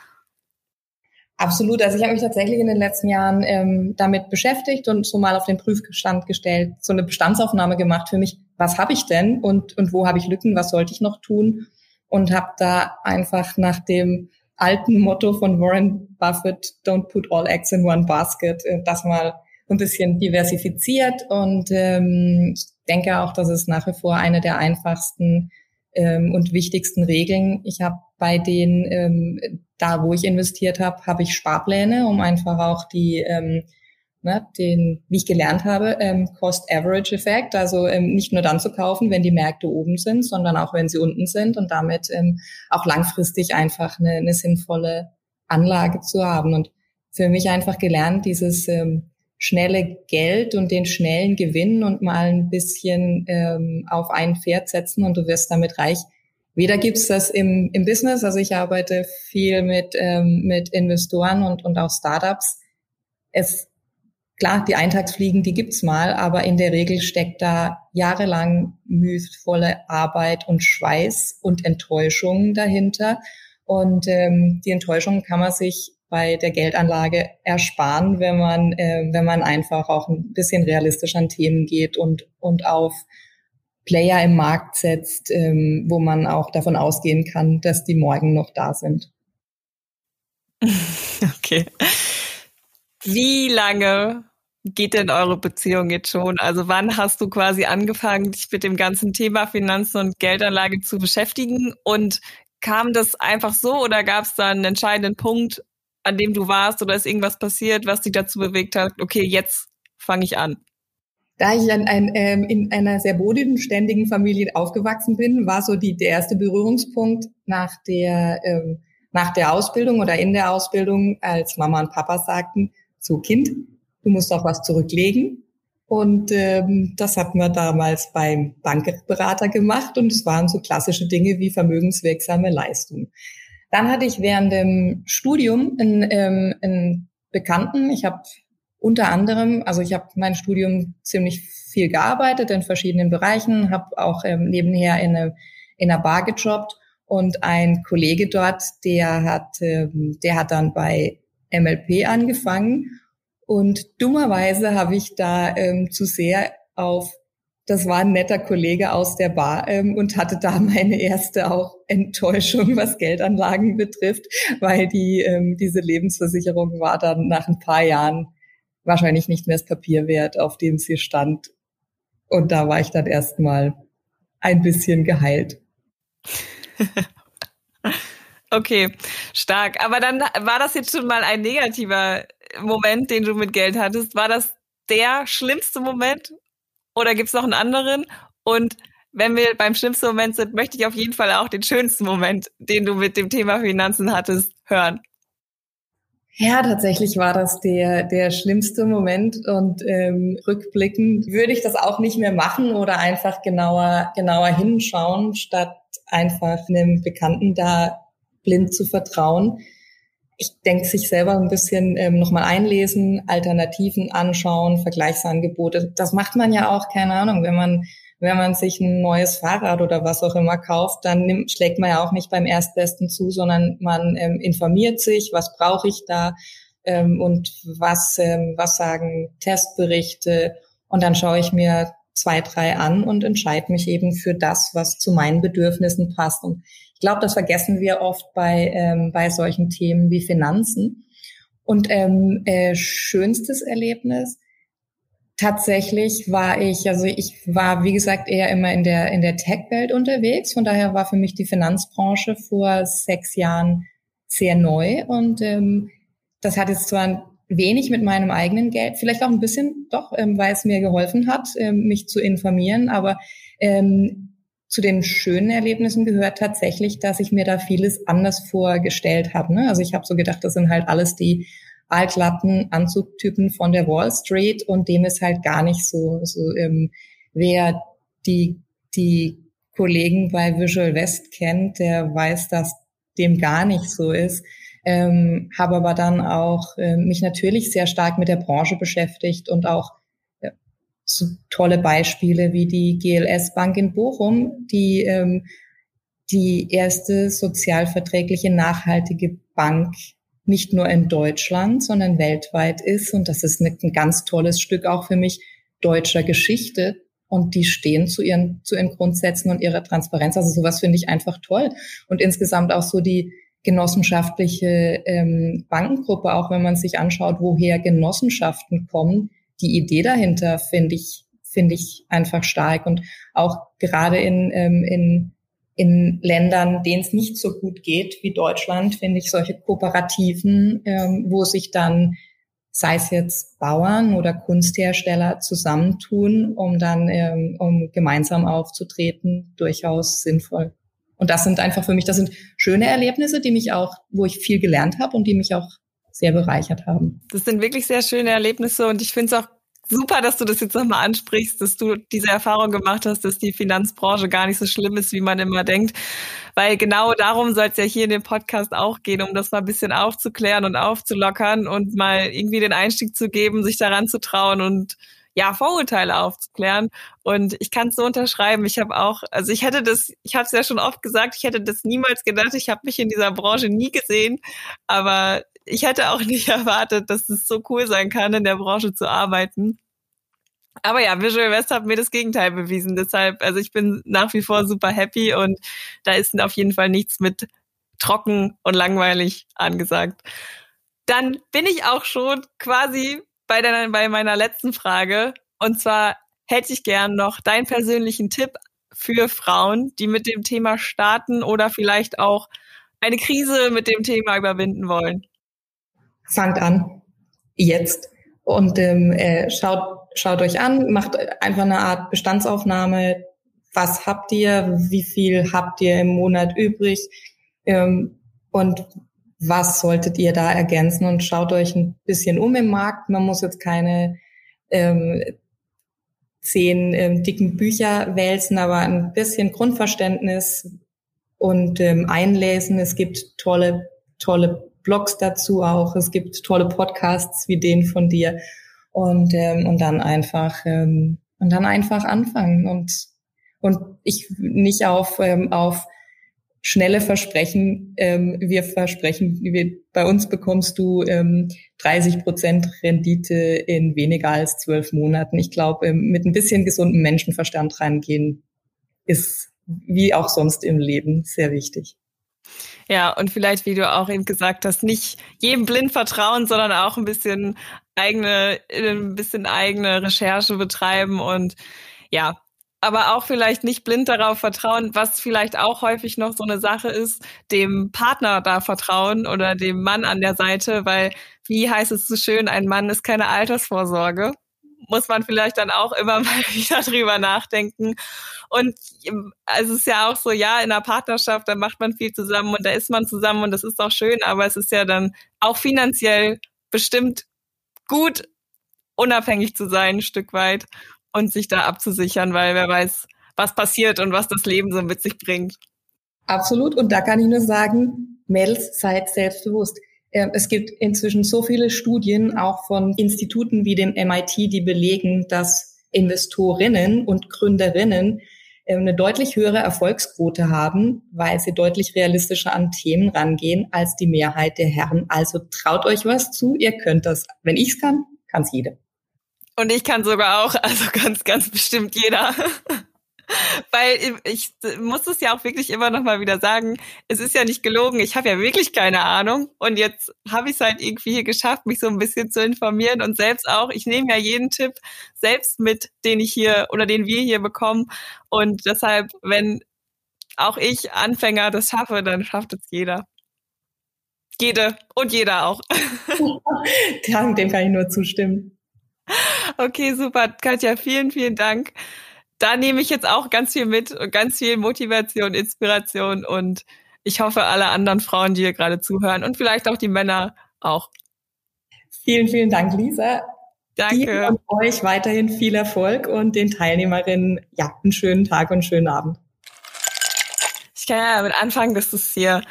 Absolut. Also ich habe mich tatsächlich in den letzten Jahren ähm, damit beschäftigt und so mal auf den Prüfstand gestellt, so eine Bestandsaufnahme gemacht für mich. Was habe ich denn und, und wo habe ich Lücken? Was sollte ich noch tun? Und habe da einfach nach dem alten Motto von Warren Buffett, don't put all eggs in one basket, äh, das mal ein bisschen diversifiziert und ähm, ich denke auch, das ist nach wie vor eine der einfachsten ähm, und wichtigsten Regeln. Ich habe bei den, ähm, da wo ich investiert habe, habe ich Sparpläne, um einfach auch die ähm, ne, den, wie ich gelernt habe, ähm, Cost-Average-Effekt, also ähm, nicht nur dann zu kaufen, wenn die Märkte oben sind, sondern auch wenn sie unten sind und damit ähm, auch langfristig einfach eine, eine sinnvolle Anlage zu haben. Und für mich einfach gelernt, dieses ähm, schnelle Geld und den schnellen Gewinn und mal ein bisschen ähm, auf ein Pferd setzen und du wirst damit reich. Weder gibt's das im, im Business, also ich arbeite viel mit, ähm, mit Investoren und, und auch Startups. Es Klar, die Eintagsfliegen, die gibt's mal, aber in der Regel steckt da jahrelang mühevolle Arbeit und Schweiß und Enttäuschung dahinter. Und ähm, die Enttäuschung kann man sich bei der Geldanlage ersparen, wenn man, äh, wenn man einfach auch ein bisschen realistisch an Themen geht und, und auf Player im Markt setzt, ähm, wo man auch davon ausgehen kann, dass die morgen noch da sind. Okay. Wie lange geht denn eure Beziehung jetzt schon? Also wann hast du quasi angefangen, dich mit dem ganzen Thema Finanzen und Geldanlage zu beschäftigen? Und kam das einfach so oder gab es da einen entscheidenden Punkt, an dem du warst oder ist irgendwas passiert, was dich dazu bewegt hat, okay, jetzt fange ich an? Da ich an ein, ähm, in einer sehr bodenständigen Familie aufgewachsen bin, war so die, der erste Berührungspunkt nach der, ähm, nach der Ausbildung oder in der Ausbildung, als Mama und Papa sagten, so Kind, du musst auch was zurücklegen. Und ähm, das hatten wir damals beim Bankberater gemacht und es waren so klassische Dinge wie vermögenswirksame Leistungen. Dann hatte ich während dem Studium einen, ähm, einen Bekannten, ich habe unter anderem, also ich habe mein Studium ziemlich viel gearbeitet in verschiedenen Bereichen, habe auch ähm, nebenher in, eine, in einer Bar gejobbt und ein Kollege dort, der hat, ähm, der hat dann bei MLP angefangen und dummerweise habe ich da ähm, zu sehr auf das war ein netter Kollege aus der Bar ähm, und hatte da meine erste auch Enttäuschung, was Geldanlagen betrifft, weil die ähm, diese Lebensversicherung war dann nach ein paar Jahren wahrscheinlich nicht mehr das Papier wert, auf dem sie stand. Und da war ich dann erstmal ein bisschen geheilt. okay, stark. Aber dann war das jetzt schon mal ein negativer Moment, den du mit Geld hattest. War das der schlimmste Moment oder gibt es noch einen anderen? Und wenn wir beim schlimmsten Moment sind, möchte ich auf jeden Fall auch den schönsten Moment, den du mit dem Thema Finanzen hattest, hören. Ja, tatsächlich war das der, der schlimmste Moment und ähm, rückblickend würde ich das auch nicht mehr machen oder einfach genauer, genauer hinschauen, statt einfach einem Bekannten da blind zu vertrauen. Ich denke, sich selber ein bisschen ähm, nochmal einlesen, Alternativen anschauen, Vergleichsangebote. Das macht man ja auch, keine Ahnung, wenn man wenn man sich ein neues Fahrrad oder was auch immer kauft, dann nimmt, schlägt man ja auch nicht beim Erstbesten zu, sondern man ähm, informiert sich, was brauche ich da ähm, und was, ähm, was sagen Testberichte und dann schaue ich mir zwei, drei an und entscheide mich eben für das, was zu meinen Bedürfnissen passt. Und ich glaube, das vergessen wir oft bei, ähm, bei solchen Themen wie Finanzen. Und ähm, äh, schönstes Erlebnis, Tatsächlich war ich, also ich war, wie gesagt, eher immer in der, in der Tech-Welt unterwegs. Von daher war für mich die Finanzbranche vor sechs Jahren sehr neu. Und ähm, das hat jetzt zwar wenig mit meinem eigenen Geld, vielleicht auch ein bisschen doch, ähm, weil es mir geholfen hat, ähm, mich zu informieren. Aber ähm, zu den schönen Erlebnissen gehört tatsächlich, dass ich mir da vieles anders vorgestellt habe. Ne? Also ich habe so gedacht, das sind halt alles die allglatten Anzugtypen von der Wall Street und dem ist halt gar nicht so. so ähm, wer die, die Kollegen bei Visual West kennt, der weiß, dass dem gar nicht so ist. Ähm, habe aber dann auch äh, mich natürlich sehr stark mit der Branche beschäftigt und auch so tolle Beispiele wie die GLS Bank in Bochum, die ähm, die erste sozialverträgliche nachhaltige Bank nicht nur in Deutschland, sondern weltweit ist. Und das ist ein ganz tolles Stück auch für mich deutscher Geschichte. Und die stehen zu ihren, zu ihren Grundsätzen und ihrer Transparenz. Also sowas finde ich einfach toll. Und insgesamt auch so die genossenschaftliche ähm, Bankengruppe, auch wenn man sich anschaut, woher Genossenschaften kommen, die Idee dahinter finde ich, finde ich einfach stark. Und auch gerade in, ähm, in in Ländern, denen es nicht so gut geht wie Deutschland, finde ich solche Kooperativen, ähm, wo sich dann, sei es jetzt Bauern oder Kunsthersteller zusammentun, um dann ähm, um gemeinsam aufzutreten, durchaus sinnvoll. Und das sind einfach für mich, das sind schöne Erlebnisse, die mich auch, wo ich viel gelernt habe und die mich auch sehr bereichert haben. Das sind wirklich sehr schöne Erlebnisse und ich finde es auch super, dass du das jetzt nochmal ansprichst, dass du diese Erfahrung gemacht hast, dass die Finanzbranche gar nicht so schlimm ist, wie man immer denkt. Weil genau darum soll es ja hier in dem Podcast auch gehen, um das mal ein bisschen aufzuklären und aufzulockern und mal irgendwie den Einstieg zu geben, sich daran zu trauen und ja, Vorurteile aufzuklären. Und ich kann es so unterschreiben. Ich habe auch, also ich hätte das, ich habe es ja schon oft gesagt, ich hätte das niemals gedacht. Ich habe mich in dieser Branche nie gesehen, aber ich hätte auch nicht erwartet, dass es so cool sein kann, in der Branche zu arbeiten. Aber ja, Visual West hat mir das Gegenteil bewiesen. Deshalb, also ich bin nach wie vor super happy und da ist auf jeden Fall nichts mit trocken und langweilig angesagt. Dann bin ich auch schon quasi bei, deiner, bei meiner letzten Frage. Und zwar hätte ich gern noch deinen persönlichen Tipp für Frauen, die mit dem Thema starten oder vielleicht auch eine Krise mit dem Thema überwinden wollen. Fangt an. Jetzt. Und ähm, äh, schaut, schaut euch an, macht einfach eine Art Bestandsaufnahme. Was habt ihr? Wie viel habt ihr im Monat übrig? Ähm, und was solltet ihr da ergänzen? Und schaut euch ein bisschen um im Markt. Man muss jetzt keine ähm, zehn ähm, dicken Bücher wälzen, aber ein bisschen Grundverständnis und ähm, einlesen. Es gibt tolle, tolle Blogs dazu auch. Es gibt tolle Podcasts wie den von dir und ähm, und dann einfach ähm, und dann einfach anfangen und und ich nicht auf ähm, auf schnelle Versprechen. Ähm, wir versprechen, wir, bei uns bekommst du ähm, 30 Prozent Rendite in weniger als zwölf Monaten. Ich glaube, ähm, mit ein bisschen gesundem Menschenverstand reingehen ist wie auch sonst im Leben sehr wichtig. Ja, und vielleicht, wie du auch eben gesagt hast, nicht jedem blind vertrauen, sondern auch ein bisschen eigene, ein bisschen eigene Recherche betreiben und ja, aber auch vielleicht nicht blind darauf vertrauen, was vielleicht auch häufig noch so eine Sache ist, dem Partner da vertrauen oder dem Mann an der Seite, weil wie heißt es so schön, ein Mann ist keine Altersvorsorge. Muss man vielleicht dann auch immer mal wieder drüber nachdenken. Und also es ist ja auch so, ja, in einer Partnerschaft, da macht man viel zusammen und da ist man zusammen und das ist auch schön, aber es ist ja dann auch finanziell bestimmt gut, unabhängig zu sein, ein Stück weit und sich da abzusichern, weil wer weiß, was passiert und was das Leben so mit sich bringt. Absolut. Und da kann ich nur sagen, Mädels, seid selbstbewusst. Ähm, es gibt inzwischen so viele Studien, auch von Instituten wie dem MIT, die belegen, dass Investorinnen und Gründerinnen ähm, eine deutlich höhere Erfolgsquote haben, weil sie deutlich realistischer an Themen rangehen als die Mehrheit der Herren. Also traut euch was zu, ihr könnt das. Wenn ich's kann, kann's jeder. Und ich kann sogar auch, also ganz, ganz bestimmt jeder. Weil ich muss es ja auch wirklich immer noch mal wieder sagen, es ist ja nicht gelogen, ich habe ja wirklich keine Ahnung und jetzt habe ich es halt irgendwie hier geschafft, mich so ein bisschen zu informieren und selbst auch, ich nehme ja jeden Tipp selbst mit, den ich hier oder den wir hier bekommen und deshalb, wenn auch ich Anfänger das schaffe, dann schafft es jeder. Jede und jeder auch. Ja, dem kann ich nur zustimmen. Okay, super. Katja, vielen, vielen Dank. Da nehme ich jetzt auch ganz viel mit und ganz viel Motivation, Inspiration und ich hoffe, alle anderen Frauen, die hier gerade zuhören und vielleicht auch die Männer auch. Vielen, vielen Dank, Lisa. Danke. Dir und euch weiterhin viel Erfolg und den Teilnehmerinnen ja einen schönen Tag und einen schönen Abend. Ich kann ja damit anfangen, dass das hier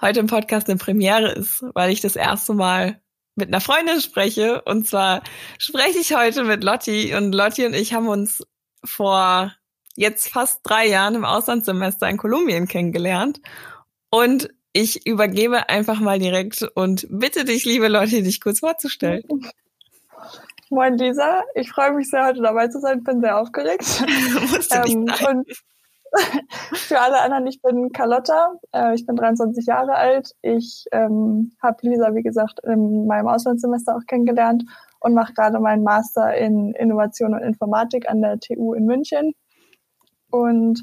heute im Podcast eine Premiere ist, weil ich das erste Mal mit einer Freundin spreche. Und zwar spreche ich heute mit Lotti. Und Lotti und ich haben uns vor jetzt fast drei Jahren im Auslandssemester in Kolumbien kennengelernt. Und ich übergebe einfach mal direkt und bitte dich, liebe Lotti, dich kurz vorzustellen. Moin Lisa, ich freue mich sehr, heute dabei zu sein, bin sehr aufgeregt. ähm, und Für alle anderen, ich bin Carlotta, äh, ich bin 23 Jahre alt. Ich ähm, habe Lisa, wie gesagt, in meinem Auslandssemester auch kennengelernt und mache gerade meinen Master in Innovation und Informatik an der TU in München. Und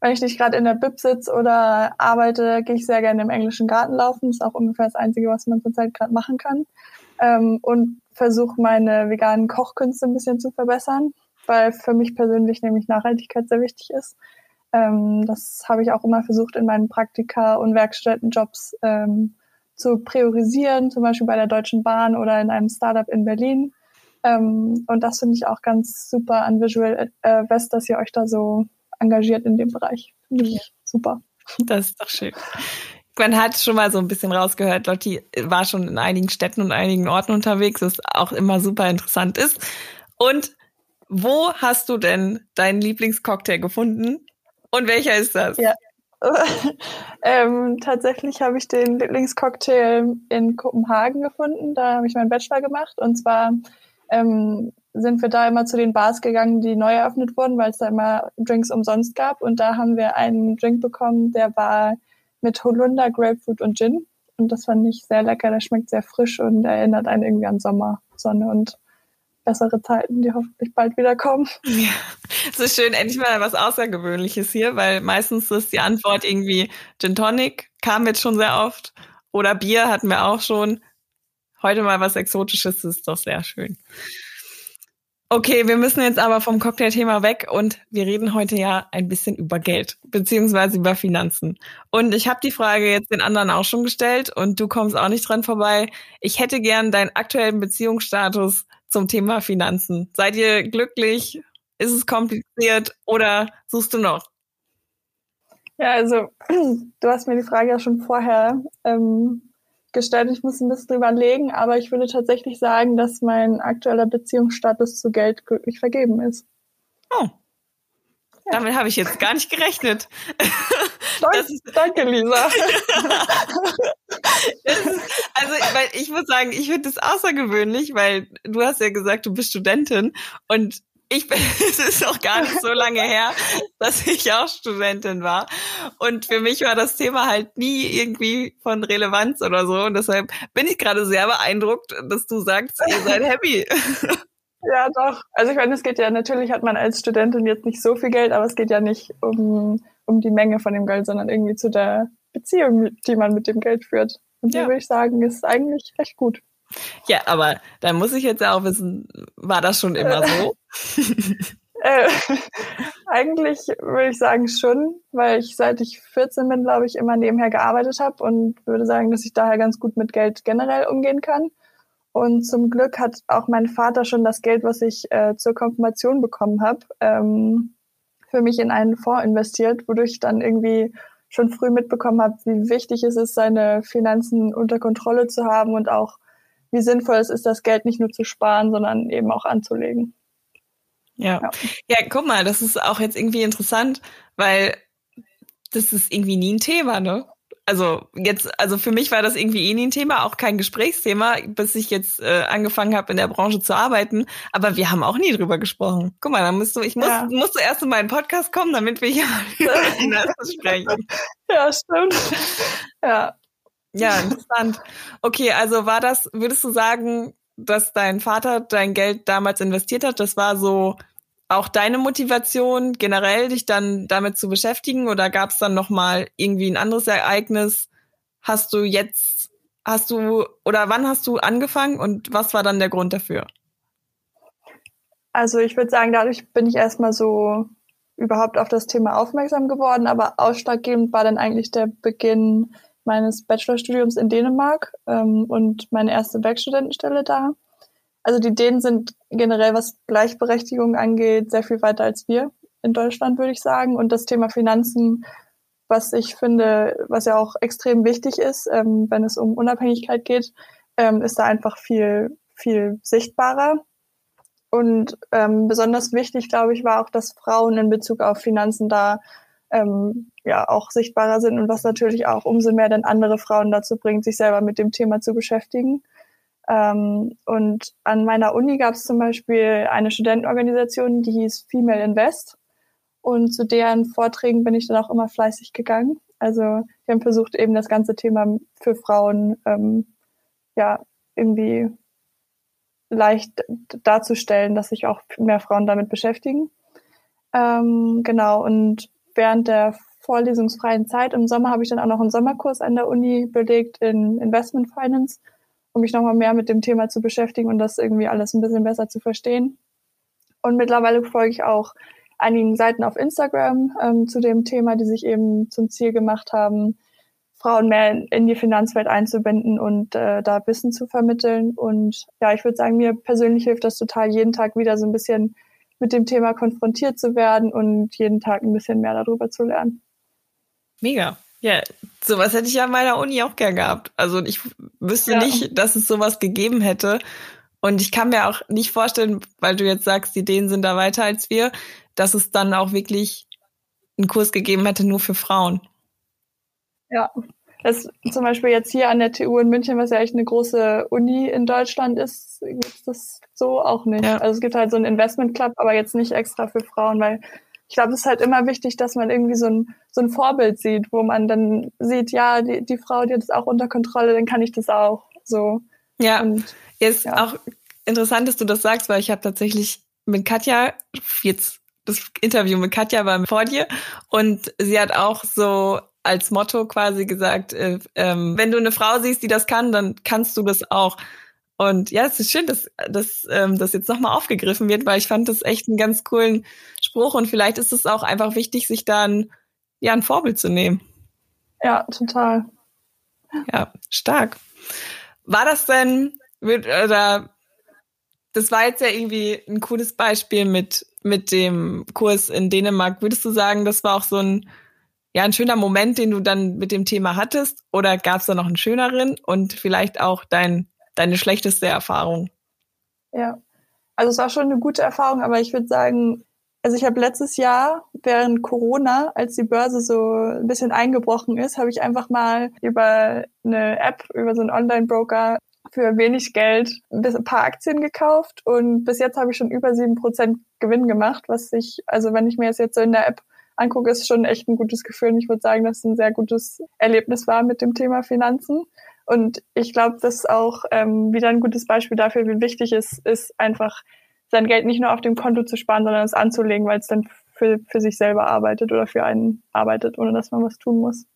wenn ich nicht gerade in der Bib sitze oder arbeite, gehe ich sehr gerne im englischen Garten laufen. Das ist auch ungefähr das Einzige, was man zurzeit gerade machen kann. Ähm, und versuche meine veganen Kochkünste ein bisschen zu verbessern, weil für mich persönlich nämlich Nachhaltigkeit sehr wichtig ist. Ähm, das habe ich auch immer versucht in meinen Praktika und Werkstättenjobs ähm, zu priorisieren, zum Beispiel bei der Deutschen Bahn oder in einem Startup in Berlin. Ähm, und das finde ich auch ganz super an Visual äh, West, dass ihr euch da so engagiert in dem Bereich. Finde ich ja. super. Das ist doch schön. Man hat schon mal so ein bisschen rausgehört, Lotti war schon in einigen Städten und einigen Orten unterwegs, was auch immer super interessant ist. Und wo hast du denn deinen Lieblingscocktail gefunden? Und welcher ist das? Ja. ähm, tatsächlich habe ich den Lieblingscocktail in Kopenhagen gefunden. Da habe ich meinen Bachelor gemacht. Und zwar ähm, sind wir da immer zu den Bars gegangen, die neu eröffnet wurden, weil es da immer Drinks umsonst gab. Und da haben wir einen Drink bekommen, der war mit Holunder, Grapefruit und Gin. Und das fand ich sehr lecker. Der schmeckt sehr frisch und erinnert einen irgendwie an Sommersonne und bessere Zeiten, die hoffentlich bald wieder kommen. Ja, es ist schön, endlich mal was Außergewöhnliches hier, weil meistens ist die Antwort irgendwie Gin Tonic, kam jetzt schon sehr oft. Oder Bier hatten wir auch schon. Heute mal was Exotisches, ist doch sehr schön. Okay, wir müssen jetzt aber vom Cocktailthema weg und wir reden heute ja ein bisschen über Geld beziehungsweise über Finanzen. Und ich habe die Frage jetzt den anderen auch schon gestellt und du kommst auch nicht dran vorbei. Ich hätte gern deinen aktuellen Beziehungsstatus zum Thema Finanzen. Seid ihr glücklich? Ist es kompliziert oder suchst du noch? Ja, also du hast mir die Frage ja schon vorher ähm, gestellt. Ich muss ein bisschen drüber legen, aber ich würde tatsächlich sagen, dass mein aktueller Beziehungsstatus zu Geld glücklich vergeben ist. Oh. Ja. Damit habe ich jetzt gar nicht gerechnet. Danke, ist, danke Lisa. ist, also, weil ich muss sagen, ich finde das außergewöhnlich, weil du hast ja gesagt, du bist Studentin und ich bin, es ist noch gar nicht so lange her, dass ich auch Studentin war. Und für mich war das Thema halt nie irgendwie von Relevanz oder so. Und deshalb bin ich gerade sehr beeindruckt, dass du sagst, ihr seid happy. Ja, doch. Also ich meine, es geht ja, natürlich hat man als Studentin jetzt nicht so viel Geld, aber es geht ja nicht um, um die Menge von dem Geld, sondern irgendwie zu der Beziehung, die man mit dem Geld führt. Und die ja. würde ich sagen, ist eigentlich recht gut. Ja, aber da muss ich jetzt ja auch wissen, war das schon immer so? äh, eigentlich würde ich sagen schon, weil ich seit ich 14 bin, glaube ich, immer nebenher gearbeitet habe und würde sagen, dass ich daher ganz gut mit Geld generell umgehen kann. Und zum Glück hat auch mein Vater schon das Geld, was ich äh, zur Konfirmation bekommen habe, ähm, für mich in einen Fonds investiert, wodurch ich dann irgendwie schon früh mitbekommen habe, wie wichtig es ist, seine Finanzen unter Kontrolle zu haben und auch wie sinnvoll es ist, das Geld nicht nur zu sparen, sondern eben auch anzulegen. Ja. ja. Ja, guck mal, das ist auch jetzt irgendwie interessant, weil das ist irgendwie nie ein Thema, ne? Also jetzt, also für mich war das irgendwie eh nie ein Thema, auch kein Gesprächsthema, bis ich jetzt äh, angefangen habe, in der Branche zu arbeiten. Aber wir haben auch nie drüber gesprochen. Guck mal, da musst du, ich muss, ja. musst du erst in meinen Podcast kommen, damit wir hier Finanzen sprechen. Ja, stimmt. Ja. Ja, interessant. Okay, also war das, würdest du sagen, dass dein Vater dein Geld damals investiert hat? Das war so auch deine Motivation, generell dich dann damit zu beschäftigen? Oder gab es dann nochmal irgendwie ein anderes Ereignis? Hast du jetzt, hast du, oder wann hast du angefangen und was war dann der Grund dafür? Also ich würde sagen, dadurch bin ich erstmal so überhaupt auf das Thema aufmerksam geworden, aber ausschlaggebend war dann eigentlich der Beginn meines Bachelorstudiums in Dänemark ähm, und meine erste Werkstudentenstelle da. Also die Dänen sind generell, was Gleichberechtigung angeht, sehr viel weiter als wir in Deutschland, würde ich sagen. Und das Thema Finanzen, was ich finde, was ja auch extrem wichtig ist, ähm, wenn es um Unabhängigkeit geht, ähm, ist da einfach viel, viel sichtbarer. Und ähm, besonders wichtig, glaube ich, war auch, dass Frauen in Bezug auf Finanzen da ähm, ja auch sichtbarer sind und was natürlich auch umso mehr dann andere Frauen dazu bringt, sich selber mit dem Thema zu beschäftigen. Ähm, und an meiner Uni gab es zum Beispiel eine Studentenorganisation, die hieß Female Invest. Und zu deren Vorträgen bin ich dann auch immer fleißig gegangen. Also die haben versucht, eben das ganze Thema für Frauen ähm, ja irgendwie leicht darzustellen, dass sich auch mehr Frauen damit beschäftigen. Ähm, genau, und während der vorlesungsfreien Zeit im Sommer habe ich dann auch noch einen Sommerkurs an der Uni belegt in Investment Finance, um mich nochmal mehr mit dem Thema zu beschäftigen und das irgendwie alles ein bisschen besser zu verstehen. Und mittlerweile folge ich auch einigen Seiten auf Instagram ähm, zu dem Thema, die sich eben zum Ziel gemacht haben, Frauen mehr in die Finanzwelt einzubinden und äh, da Wissen zu vermitteln. Und ja, ich würde sagen, mir persönlich hilft das total, jeden Tag wieder so ein bisschen mit dem Thema konfrontiert zu werden und jeden Tag ein bisschen mehr darüber zu lernen. Mega. Ja, sowas hätte ich ja an meiner Uni auch gern gehabt. Also ich wüsste ja. nicht, dass es sowas gegeben hätte. Und ich kann mir auch nicht vorstellen, weil du jetzt sagst, die Ideen sind da weiter als wir, dass es dann auch wirklich einen Kurs gegeben hätte nur für Frauen. Ja, Das zum Beispiel jetzt hier an der TU in München, was ja echt eine große Uni in Deutschland ist, gibt es das so auch nicht. Ja. Also es gibt halt so einen Investment Club, aber jetzt nicht extra für Frauen, weil ich glaube, es ist halt immer wichtig, dass man irgendwie so ein, so ein Vorbild sieht, wo man dann sieht, ja, die, die Frau, die hat das auch unter Kontrolle, dann kann ich das auch. So. Ja. Und, ist ja. auch interessant, dass du das sagst, weil ich habe tatsächlich mit Katja jetzt das Interview mit Katja war vor dir und sie hat auch so als Motto quasi gesagt, äh, ähm, wenn du eine Frau siehst, die das kann, dann kannst du das auch. Und ja, es ist schön, dass, dass ähm, das jetzt nochmal aufgegriffen wird, weil ich fand das echt einen ganz coolen Spruch und vielleicht ist es auch einfach wichtig, sich da ein, ja, ein Vorbild zu nehmen. Ja, total. Ja, stark. War das denn, oder das war jetzt ja irgendwie ein cooles Beispiel mit, mit dem Kurs in Dänemark. Würdest du sagen, das war auch so ein, ja, ein schöner Moment, den du dann mit dem Thema hattest? Oder gab es da noch einen schöneren und vielleicht auch dein, deine schlechteste Erfahrung? Ja, also es war schon eine gute Erfahrung, aber ich würde sagen, also ich habe letztes Jahr während Corona, als die Börse so ein bisschen eingebrochen ist, habe ich einfach mal über eine App, über so einen Online-Broker für wenig Geld ein paar Aktien gekauft und bis jetzt habe ich schon über sieben Prozent Gewinn gemacht, was ich, also wenn ich mir das jetzt so in der App angucke, ist schon echt ein gutes Gefühl. Und ich würde sagen, dass es ein sehr gutes Erlebnis war mit dem Thema Finanzen. Und ich glaube, das ist auch ähm, wieder ein gutes Beispiel dafür, wie wichtig es ist, einfach sein Geld nicht nur auf dem Konto zu sparen, sondern es anzulegen, weil es dann für, für sich selber arbeitet oder für einen arbeitet, ohne dass man was tun muss.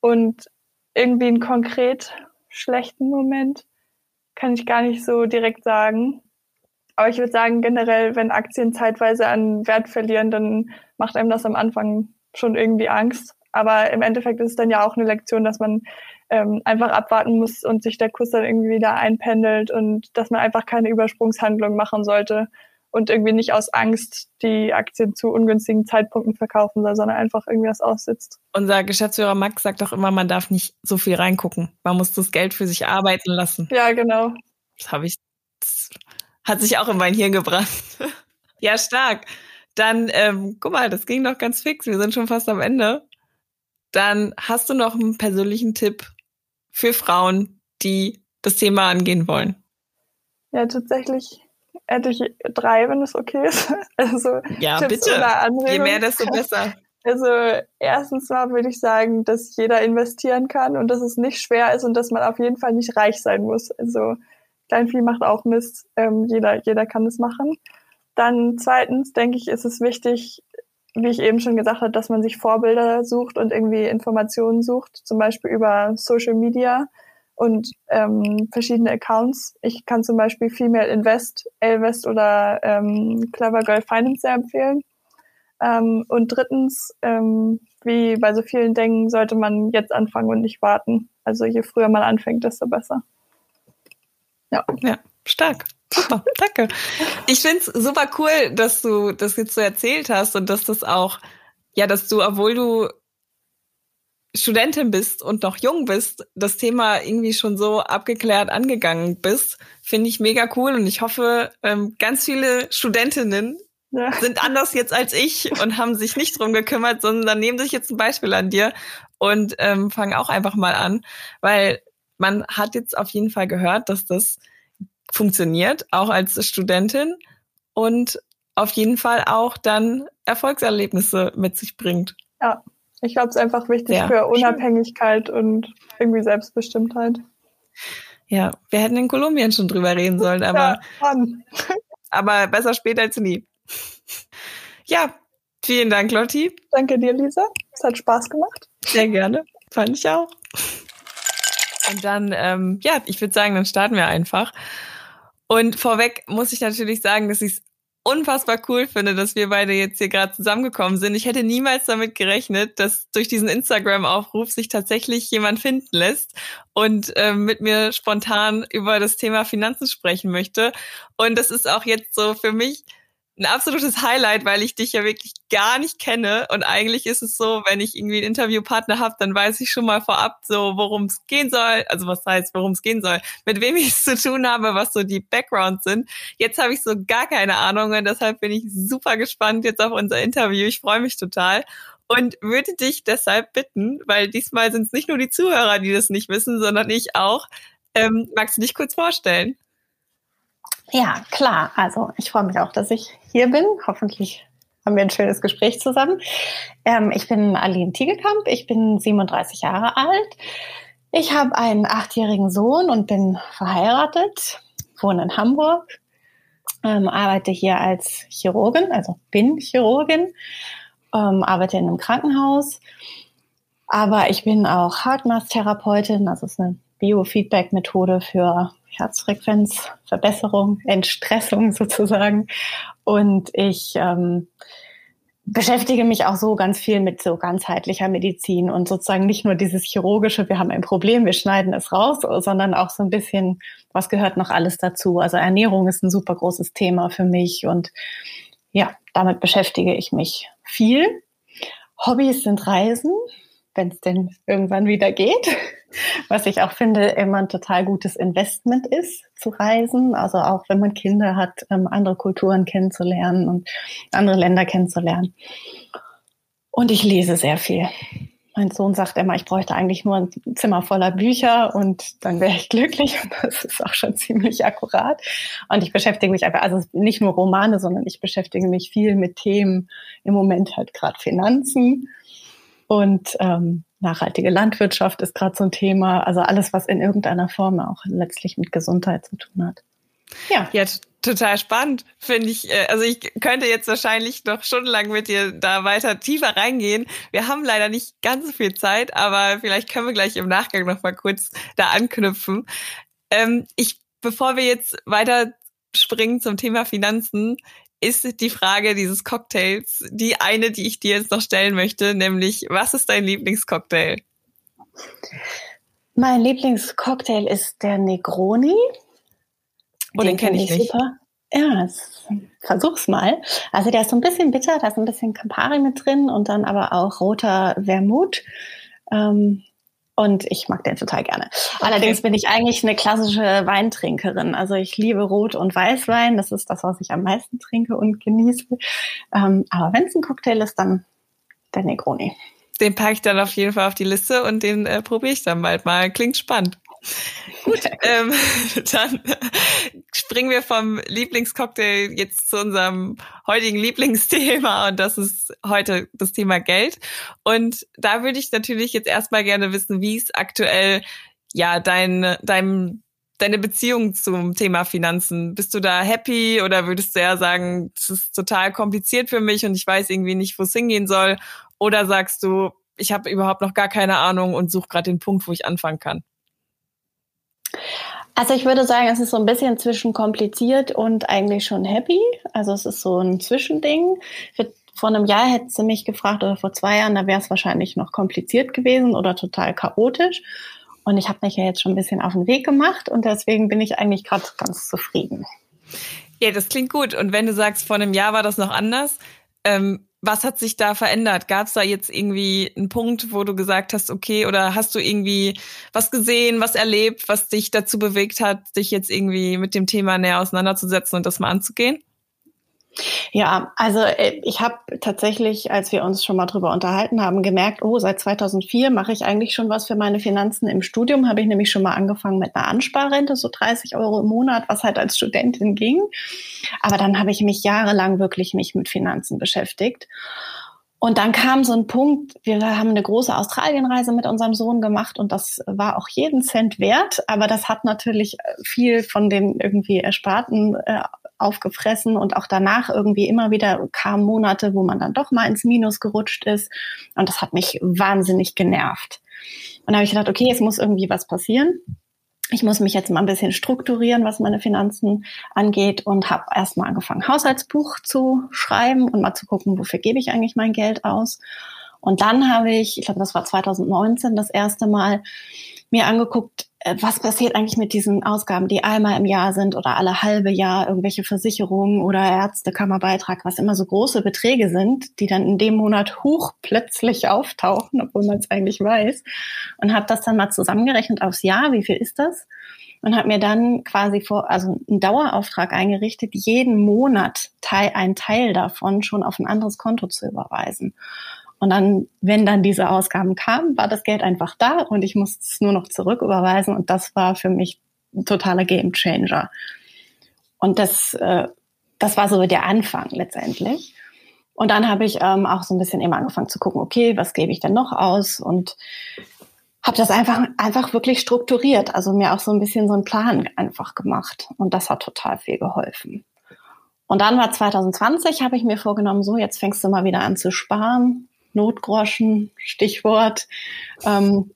Und irgendwie ein konkret schlechten Moment kann ich gar nicht so direkt sagen. Aber ich würde sagen, generell, wenn Aktien zeitweise an Wert verlieren, dann macht einem das am Anfang schon irgendwie Angst. Aber im Endeffekt ist es dann ja auch eine Lektion, dass man ähm, einfach abwarten muss und sich der Kurs dann irgendwie wieder einpendelt und dass man einfach keine Übersprungshandlung machen sollte, und irgendwie nicht aus Angst die Aktien zu ungünstigen Zeitpunkten verkaufen soll, sondern einfach irgendwie das aussitzt. Unser Geschäftsführer Max sagt doch immer, man darf nicht so viel reingucken. Man muss das Geld für sich arbeiten lassen. Ja, genau. Das habe ich, das hat sich auch in mein Hirn gebracht. ja, stark. Dann, ähm, guck mal, das ging doch ganz fix. Wir sind schon fast am Ende. Dann hast du noch einen persönlichen Tipp für Frauen, die das Thema angehen wollen. Ja, tatsächlich hätte ich drei, wenn es okay ist. Also ja, Tipps bitte. Je mehr, desto besser. Also erstens mal würde ich sagen, dass jeder investieren kann und dass es nicht schwer ist und dass man auf jeden Fall nicht reich sein muss. Also Kleinvieh macht auch Mist. Ähm, jeder, jeder kann das machen. Dann zweitens denke ich, ist es wichtig, wie ich eben schon gesagt habe, dass man sich Vorbilder sucht und irgendwie Informationen sucht, zum Beispiel über Social Media und ähm, verschiedene Accounts. Ich kann zum Beispiel Female Invest, Elvest oder ähm, Clever Girl Finance sehr empfehlen. Ähm, und drittens, ähm, wie bei so vielen Dingen, sollte man jetzt anfangen und nicht warten. Also je früher man anfängt, desto besser. Ja. Ja, stark. Super, danke. Ich find's super cool, dass du das jetzt so erzählt hast und dass das auch, ja, dass du, obwohl du Studentin bist und noch jung bist, das Thema irgendwie schon so abgeklärt angegangen bist, finde ich mega cool und ich hoffe, ähm, ganz viele Studentinnen ja. sind anders jetzt als ich und haben sich nicht drum gekümmert, sondern nehmen sich jetzt ein Beispiel an dir und ähm, fangen auch einfach mal an, weil man hat jetzt auf jeden Fall gehört, dass das funktioniert, auch als Studentin und auf jeden Fall auch dann Erfolgserlebnisse mit sich bringt. Ja, ich glaube, es ist einfach wichtig ja, für Unabhängigkeit schön. und irgendwie Selbstbestimmtheit. Ja, wir hätten in Kolumbien schon drüber reden sollen, aber, ja, aber besser später als nie. Ja, vielen Dank, Lotti. Danke dir, Lisa. Es hat Spaß gemacht. Sehr gerne. Fand ich auch. Und dann, ähm, ja, ich würde sagen, dann starten wir einfach. Und vorweg muss ich natürlich sagen, dass ich es unfassbar cool finde, dass wir beide jetzt hier gerade zusammengekommen sind. Ich hätte niemals damit gerechnet, dass durch diesen Instagram-Aufruf sich tatsächlich jemand finden lässt und äh, mit mir spontan über das Thema Finanzen sprechen möchte. Und das ist auch jetzt so für mich ein absolutes Highlight, weil ich dich ja wirklich gar nicht kenne. Und eigentlich ist es so, wenn ich irgendwie einen Interviewpartner habe, dann weiß ich schon mal vorab so, worum es gehen soll. Also was heißt, worum es gehen soll, mit wem ich es zu tun habe, was so die Backgrounds sind. Jetzt habe ich so gar keine Ahnung und deshalb bin ich super gespannt jetzt auf unser Interview. Ich freue mich total. und würde dich deshalb bitten, weil diesmal sind es nicht nur die Zuhörer, die das nicht wissen, sondern ich auch. Ähm, magst du dich kurz vorstellen? Ja, klar. Also ich freue mich auch, dass ich hier bin. Hoffentlich haben wir ein schönes Gespräch zusammen. Ähm, ich bin Aline Tiegekamp, ich bin 37 Jahre alt. Ich habe einen achtjährigen Sohn und bin verheiratet, wohne in Hamburg, ähm, arbeite hier als Chirurgin, also bin Chirurgin, ähm, arbeite in einem Krankenhaus. Aber ich bin auch Heartmath-Therapeutin, also es ist eine Biofeedback-Methode für Herzfrequenzverbesserung, Entstressung sozusagen. Und ich ähm, beschäftige mich auch so ganz viel mit so ganzheitlicher Medizin und sozusagen nicht nur dieses chirurgische, wir haben ein Problem, wir schneiden es raus, sondern auch so ein bisschen, was gehört noch alles dazu. Also Ernährung ist ein super großes Thema für mich und ja, damit beschäftige ich mich viel. Hobbys sind Reisen, wenn es denn irgendwann wieder geht. Was ich auch finde, immer ein total gutes Investment ist, zu reisen. Also auch wenn man Kinder hat, ähm, andere Kulturen kennenzulernen und andere Länder kennenzulernen. Und ich lese sehr viel. Mein Sohn sagt immer, ich bräuchte eigentlich nur ein Zimmer voller Bücher und dann wäre ich glücklich. Und das ist auch schon ziemlich akkurat. Und ich beschäftige mich einfach, also nicht nur Romane, sondern ich beschäftige mich viel mit Themen, im Moment halt gerade Finanzen und ähm, nachhaltige Landwirtschaft ist gerade so ein Thema. Also alles, was in irgendeiner Form auch letztlich mit Gesundheit zu tun hat. Ja. Ja, total spannend, finde ich. Äh, also ich könnte jetzt wahrscheinlich noch stundenlang mit dir da weiter tiefer reingehen. Wir haben leider nicht ganz so viel Zeit, aber vielleicht können wir gleich im Nachgang noch mal kurz da anknüpfen. Ähm, ich, bevor wir jetzt weiter springen zum Thema Finanzen, ist die Frage dieses Cocktails die eine, die ich dir jetzt noch stellen möchte, nämlich was ist dein Lieblingscocktail? Mein Lieblingscocktail ist der Negroni. Oh, den, den kenne ich nicht. Super. Ja, versuch's mal. Also der ist so ein bisschen bitter, da ist ein bisschen Campari mit drin und dann aber auch roter Vermut. Ähm, und ich mag den total gerne. Okay. Allerdings bin ich eigentlich eine klassische Weintrinkerin. Also ich liebe Rot- und Weißwein. Das ist das, was ich am meisten trinke und genieße. Ähm, aber wenn es ein Cocktail ist, dann der Negroni. Den packe ich dann auf jeden Fall auf die Liste und den äh, probiere ich dann bald mal. Klingt spannend. Gut, ähm, dann springen wir vom Lieblingscocktail jetzt zu unserem heutigen Lieblingsthema und das ist heute das Thema Geld. Und da würde ich natürlich jetzt erstmal gerne wissen, wie es aktuell ja dein, dein, deine Beziehung zum Thema Finanzen. Bist du da happy oder würdest du eher sagen, das ist total kompliziert für mich und ich weiß irgendwie nicht, wo es hingehen soll? Oder sagst du, ich habe überhaupt noch gar keine Ahnung und suche gerade den Punkt, wo ich anfangen kann? Also ich würde sagen, es ist so ein bisschen zwischen kompliziert und eigentlich schon happy. Also es ist so ein Zwischending. Vor einem Jahr hätte sie mich gefragt oder vor zwei Jahren, da wäre es wahrscheinlich noch kompliziert gewesen oder total chaotisch. Und ich habe mich ja jetzt schon ein bisschen auf den Weg gemacht und deswegen bin ich eigentlich gerade ganz zufrieden. Ja, das klingt gut. Und wenn du sagst, vor einem Jahr war das noch anders, ähm, was hat sich da verändert? Gab es da jetzt irgendwie einen Punkt, wo du gesagt hast, okay, oder hast du irgendwie was gesehen, was erlebt, was dich dazu bewegt hat, dich jetzt irgendwie mit dem Thema näher auseinanderzusetzen und das mal anzugehen? Ja, also äh, ich habe tatsächlich, als wir uns schon mal drüber unterhalten haben, gemerkt, oh, seit 2004 mache ich eigentlich schon was für meine Finanzen. Im Studium habe ich nämlich schon mal angefangen mit einer Ansparrente, so 30 Euro im Monat, was halt als Studentin ging. Aber dann habe ich mich jahrelang wirklich nicht mit Finanzen beschäftigt. Und dann kam so ein Punkt, wir haben eine große Australienreise mit unserem Sohn gemacht und das war auch jeden Cent wert, aber das hat natürlich viel von den irgendwie Ersparten äh, aufgefressen und auch danach irgendwie immer wieder kamen Monate, wo man dann doch mal ins Minus gerutscht ist und das hat mich wahnsinnig genervt. Und da habe ich gedacht, okay, es muss irgendwie was passieren. Ich muss mich jetzt mal ein bisschen strukturieren, was meine Finanzen angeht und habe erstmal angefangen, Haushaltsbuch zu schreiben und mal zu gucken, wofür gebe ich eigentlich mein Geld aus. Und dann habe ich, ich glaube, das war 2019 das erste Mal, mir angeguckt, äh, was passiert eigentlich mit diesen Ausgaben, die einmal im Jahr sind oder alle halbe Jahr irgendwelche Versicherungen oder Ärztekammerbeitrag, was immer so große Beträge sind, die dann in dem Monat hoch plötzlich auftauchen, obwohl man es eigentlich weiß. Und habe das dann mal zusammengerechnet aufs Jahr, wie viel ist das? Und habe mir dann quasi vor, also einen Dauerauftrag eingerichtet, jeden Monat Teil, einen Teil davon schon auf ein anderes Konto zu überweisen. Und dann, wenn dann diese Ausgaben kamen, war das Geld einfach da und ich musste es nur noch zurücküberweisen und das war für mich ein totaler Gamechanger. Und das, äh, das war so der Anfang letztendlich. Und dann habe ich ähm, auch so ein bisschen immer angefangen zu gucken, okay, was gebe ich denn noch aus? Und habe das einfach, einfach wirklich strukturiert, also mir auch so ein bisschen so einen Plan einfach gemacht. Und das hat total viel geholfen. Und dann war 2020, habe ich mir vorgenommen, so jetzt fängst du mal wieder an zu sparen. Notgroschen, Stichwort. Ähm,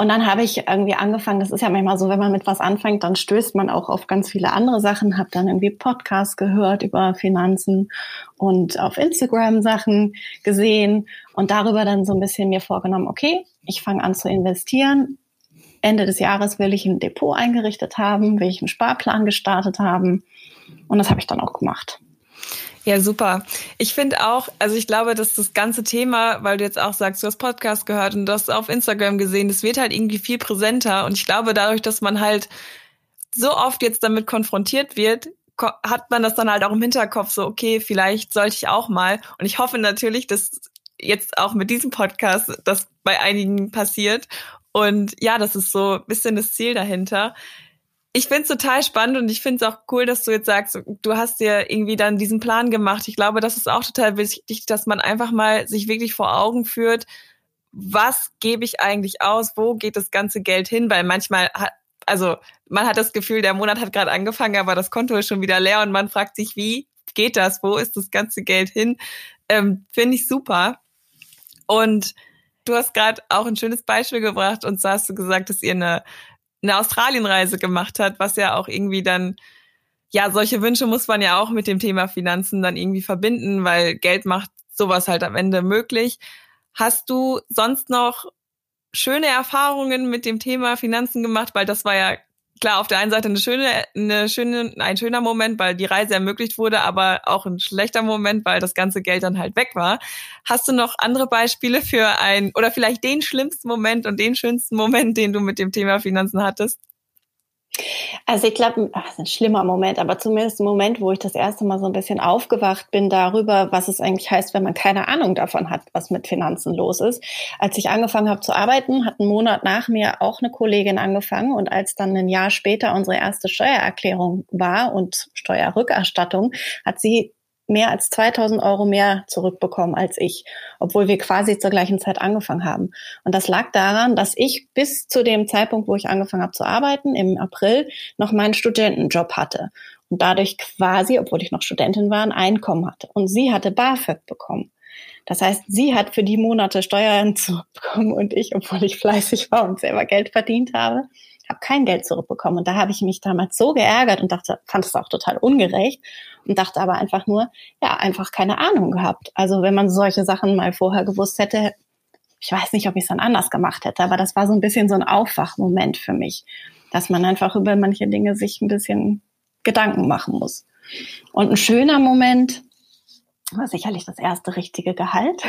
und dann habe ich irgendwie angefangen, das ist ja manchmal so, wenn man mit was anfängt, dann stößt man auch auf ganz viele andere Sachen, habe dann irgendwie Podcasts gehört über Finanzen und auf Instagram Sachen gesehen und darüber dann so ein bisschen mir vorgenommen, okay, ich fange an zu investieren. Ende des Jahres will ich ein Depot eingerichtet haben, will ich einen Sparplan gestartet haben und das habe ich dann auch gemacht. Ja, super. Ich finde auch, also ich glaube, dass das ganze Thema, weil du jetzt auch sagst, du hast Podcast gehört und du hast auf Instagram gesehen, das wird halt irgendwie viel präsenter. Und ich glaube, dadurch, dass man halt so oft jetzt damit konfrontiert wird, hat man das dann halt auch im Hinterkopf so, okay, vielleicht sollte ich auch mal. Und ich hoffe natürlich, dass jetzt auch mit diesem Podcast das bei einigen passiert. Und ja, das ist so ein bisschen das Ziel dahinter ich finde es total spannend und ich finde es auch cool, dass du jetzt sagst, du hast dir irgendwie dann diesen Plan gemacht. Ich glaube, das ist auch total wichtig, dass man einfach mal sich wirklich vor Augen führt, was gebe ich eigentlich aus, wo geht das ganze Geld hin, weil manchmal hat, also man hat das Gefühl, der Monat hat gerade angefangen, aber das Konto ist schon wieder leer und man fragt sich, wie geht das, wo ist das ganze Geld hin? Ähm, finde ich super. Und du hast gerade auch ein schönes Beispiel gebracht und zwar hast du gesagt, dass ihr eine eine Australienreise gemacht hat, was ja auch irgendwie dann, ja, solche Wünsche muss man ja auch mit dem Thema Finanzen dann irgendwie verbinden, weil Geld macht sowas halt am Ende möglich. Hast du sonst noch schöne Erfahrungen mit dem Thema Finanzen gemacht? Weil das war ja klar, auf der einen Seite eine schöne, eine schöne, ein schöner Moment, weil die Reise ermöglicht wurde, aber auch ein schlechter Moment, weil das ganze Geld dann halt weg war. Hast du noch andere Beispiele für ein oder vielleicht den schlimmsten Moment und den schönsten Moment, den du mit dem Thema Finanzen hattest? Also ich glaube, das ist ein schlimmer Moment, aber zumindest ein Moment, wo ich das erste Mal so ein bisschen aufgewacht bin darüber, was es eigentlich heißt, wenn man keine Ahnung davon hat, was mit Finanzen los ist. Als ich angefangen habe zu arbeiten, hat einen Monat nach mir auch eine Kollegin angefangen und als dann ein Jahr später unsere erste Steuererklärung war und Steuerrückerstattung, hat sie mehr als 2000 Euro mehr zurückbekommen als ich, obwohl wir quasi zur gleichen Zeit angefangen haben. Und das lag daran, dass ich bis zu dem Zeitpunkt, wo ich angefangen habe zu arbeiten, im April, noch meinen Studentenjob hatte. Und dadurch quasi, obwohl ich noch Studentin war, ein Einkommen hatte. Und sie hatte BAföG bekommen. Das heißt, sie hat für die Monate Steuern zurückbekommen und ich, obwohl ich fleißig war und selber Geld verdient habe, habe kein Geld zurückbekommen. Und da habe ich mich damals so geärgert und dachte, fand es auch total ungerecht und dachte aber einfach nur, ja, einfach keine Ahnung gehabt. Also wenn man solche Sachen mal vorher gewusst hätte, ich weiß nicht, ob ich es dann anders gemacht hätte, aber das war so ein bisschen so ein Aufwachmoment für mich, dass man einfach über manche Dinge sich ein bisschen Gedanken machen muss. Und ein schöner Moment, war sicherlich das erste richtige Gehalt.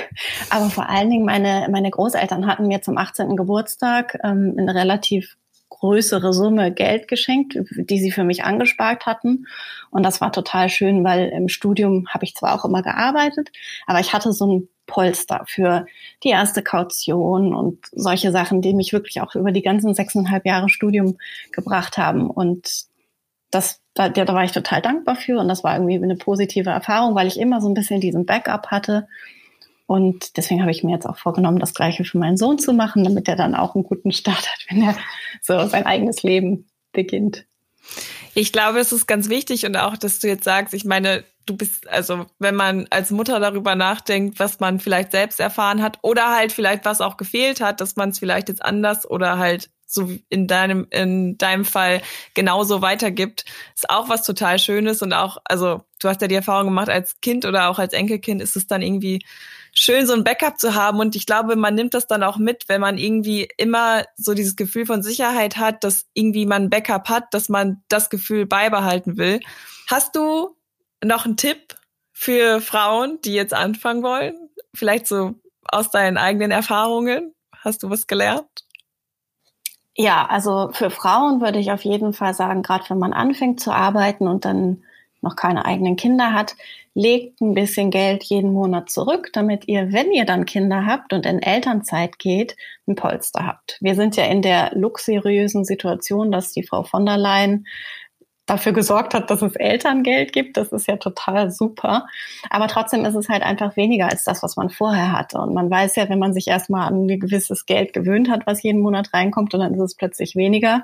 Aber vor allen Dingen meine, meine Großeltern hatten mir zum 18. Geburtstag ähm, eine relativ größere Summe Geld geschenkt, die sie für mich angespart hatten. Und das war total schön, weil im Studium habe ich zwar auch immer gearbeitet, aber ich hatte so ein Polster für die erste Kaution und solche Sachen, die mich wirklich auch über die ganzen sechseinhalb Jahre Studium gebracht haben. Und das, da, da war ich total dankbar für und das war irgendwie eine positive Erfahrung, weil ich immer so ein bisschen diesen Backup hatte und deswegen habe ich mir jetzt auch vorgenommen, das Gleiche für meinen Sohn zu machen, damit er dann auch einen guten Start hat, wenn er so sein eigenes Leben beginnt. Ich glaube, es ist ganz wichtig und auch, dass du jetzt sagst, ich meine, du bist, also wenn man als Mutter darüber nachdenkt, was man vielleicht selbst erfahren hat oder halt vielleicht was auch gefehlt hat, dass man es vielleicht jetzt anders oder halt so in deinem, in deinem Fall genauso weitergibt, ist auch was total Schönes und auch, also du hast ja die Erfahrung gemacht, als Kind oder auch als Enkelkind ist es dann irgendwie schön, so ein Backup zu haben. Und ich glaube, man nimmt das dann auch mit, wenn man irgendwie immer so dieses Gefühl von Sicherheit hat, dass irgendwie man ein Backup hat, dass man das Gefühl beibehalten will. Hast du noch einen Tipp für Frauen, die jetzt anfangen wollen? Vielleicht so aus deinen eigenen Erfahrungen? Hast du was gelernt? Ja, also für Frauen würde ich auf jeden Fall sagen, gerade wenn man anfängt zu arbeiten und dann noch keine eigenen Kinder hat, legt ein bisschen Geld jeden Monat zurück, damit ihr, wenn ihr dann Kinder habt und in Elternzeit geht, ein Polster habt. Wir sind ja in der luxuriösen Situation, dass die Frau von der Leyen dafür gesorgt hat, dass es Elterngeld gibt. Das ist ja total super. Aber trotzdem ist es halt einfach weniger als das, was man vorher hatte. Und man weiß ja, wenn man sich erstmal an ein gewisses Geld gewöhnt hat, was jeden Monat reinkommt und dann ist es plötzlich weniger,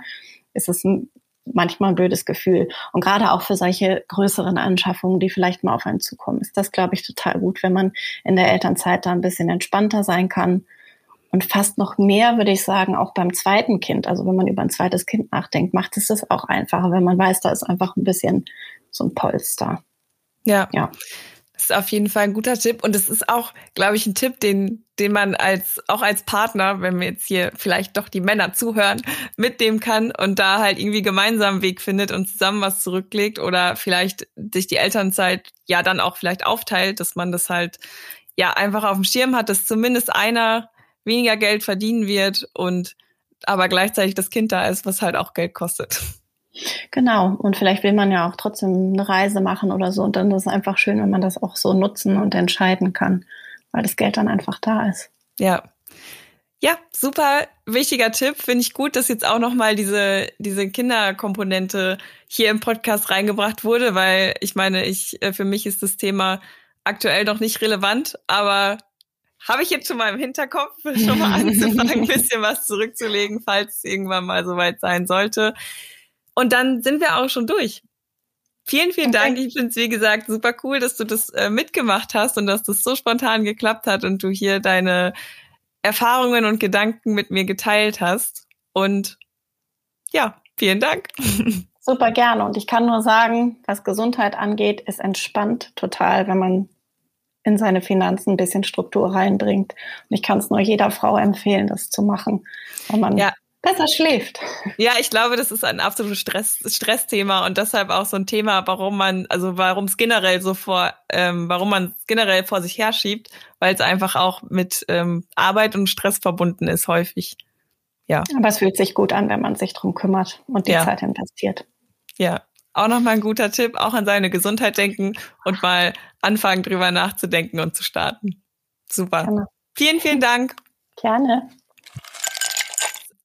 ist es ein, manchmal ein blödes Gefühl. Und gerade auch für solche größeren Anschaffungen, die vielleicht mal auf einen zukommen, ist das, glaube ich, total gut, wenn man in der Elternzeit da ein bisschen entspannter sein kann und fast noch mehr, würde ich sagen, auch beim zweiten Kind. Also wenn man über ein zweites Kind nachdenkt, macht es das auch einfacher, wenn man weiß, da ist einfach ein bisschen so ein Polster. Ja. Ja. Das ist auf jeden Fall ein guter Tipp. Und es ist auch, glaube ich, ein Tipp, den, den man als, auch als Partner, wenn wir jetzt hier vielleicht doch die Männer zuhören, mitnehmen kann und da halt irgendwie gemeinsam einen Weg findet und zusammen was zurücklegt oder vielleicht sich die Elternzeit ja dann auch vielleicht aufteilt, dass man das halt ja einfach auf dem Schirm hat, dass zumindest einer weniger Geld verdienen wird und aber gleichzeitig das Kind da ist, was halt auch Geld kostet. Genau. Und vielleicht will man ja auch trotzdem eine Reise machen oder so. Und dann ist es einfach schön, wenn man das auch so nutzen und entscheiden kann, weil das Geld dann einfach da ist. Ja. Ja, super wichtiger Tipp. Finde ich gut, dass jetzt auch nochmal diese, diese Kinderkomponente hier im Podcast reingebracht wurde, weil ich meine, ich, äh, für mich ist das Thema aktuell noch nicht relevant, aber habe ich jetzt schon mal im Hinterkopf, schon mal anzufangen, ein bisschen was zurückzulegen, falls es irgendwann mal soweit sein sollte. Und dann sind wir auch schon durch. Vielen, vielen okay. Dank. Ich finde es, wie gesagt, super cool, dass du das äh, mitgemacht hast und dass das so spontan geklappt hat und du hier deine Erfahrungen und Gedanken mit mir geteilt hast. Und ja, vielen Dank. Super gerne. Und ich kann nur sagen, was Gesundheit angeht, ist entspannt total, wenn man in seine Finanzen ein bisschen Struktur reinbringt. Und ich kann es nur jeder Frau empfehlen, das zu machen, weil man ja. Besser schläft. Ja, ich glaube, das ist ein absolutes Stress, Stressthema und deshalb auch so ein Thema, warum man, also warum es generell so vor, ähm, warum man es generell vor sich herschiebt, weil es einfach auch mit ähm, Arbeit und Stress verbunden ist, häufig. Ja. Aber es fühlt sich gut an, wenn man sich drum kümmert und die ja. Zeit investiert. Ja, auch nochmal ein guter Tipp, auch an seine Gesundheit denken und mal anfangen, drüber nachzudenken und zu starten. Super. Gerne. Vielen, vielen Dank. Gerne.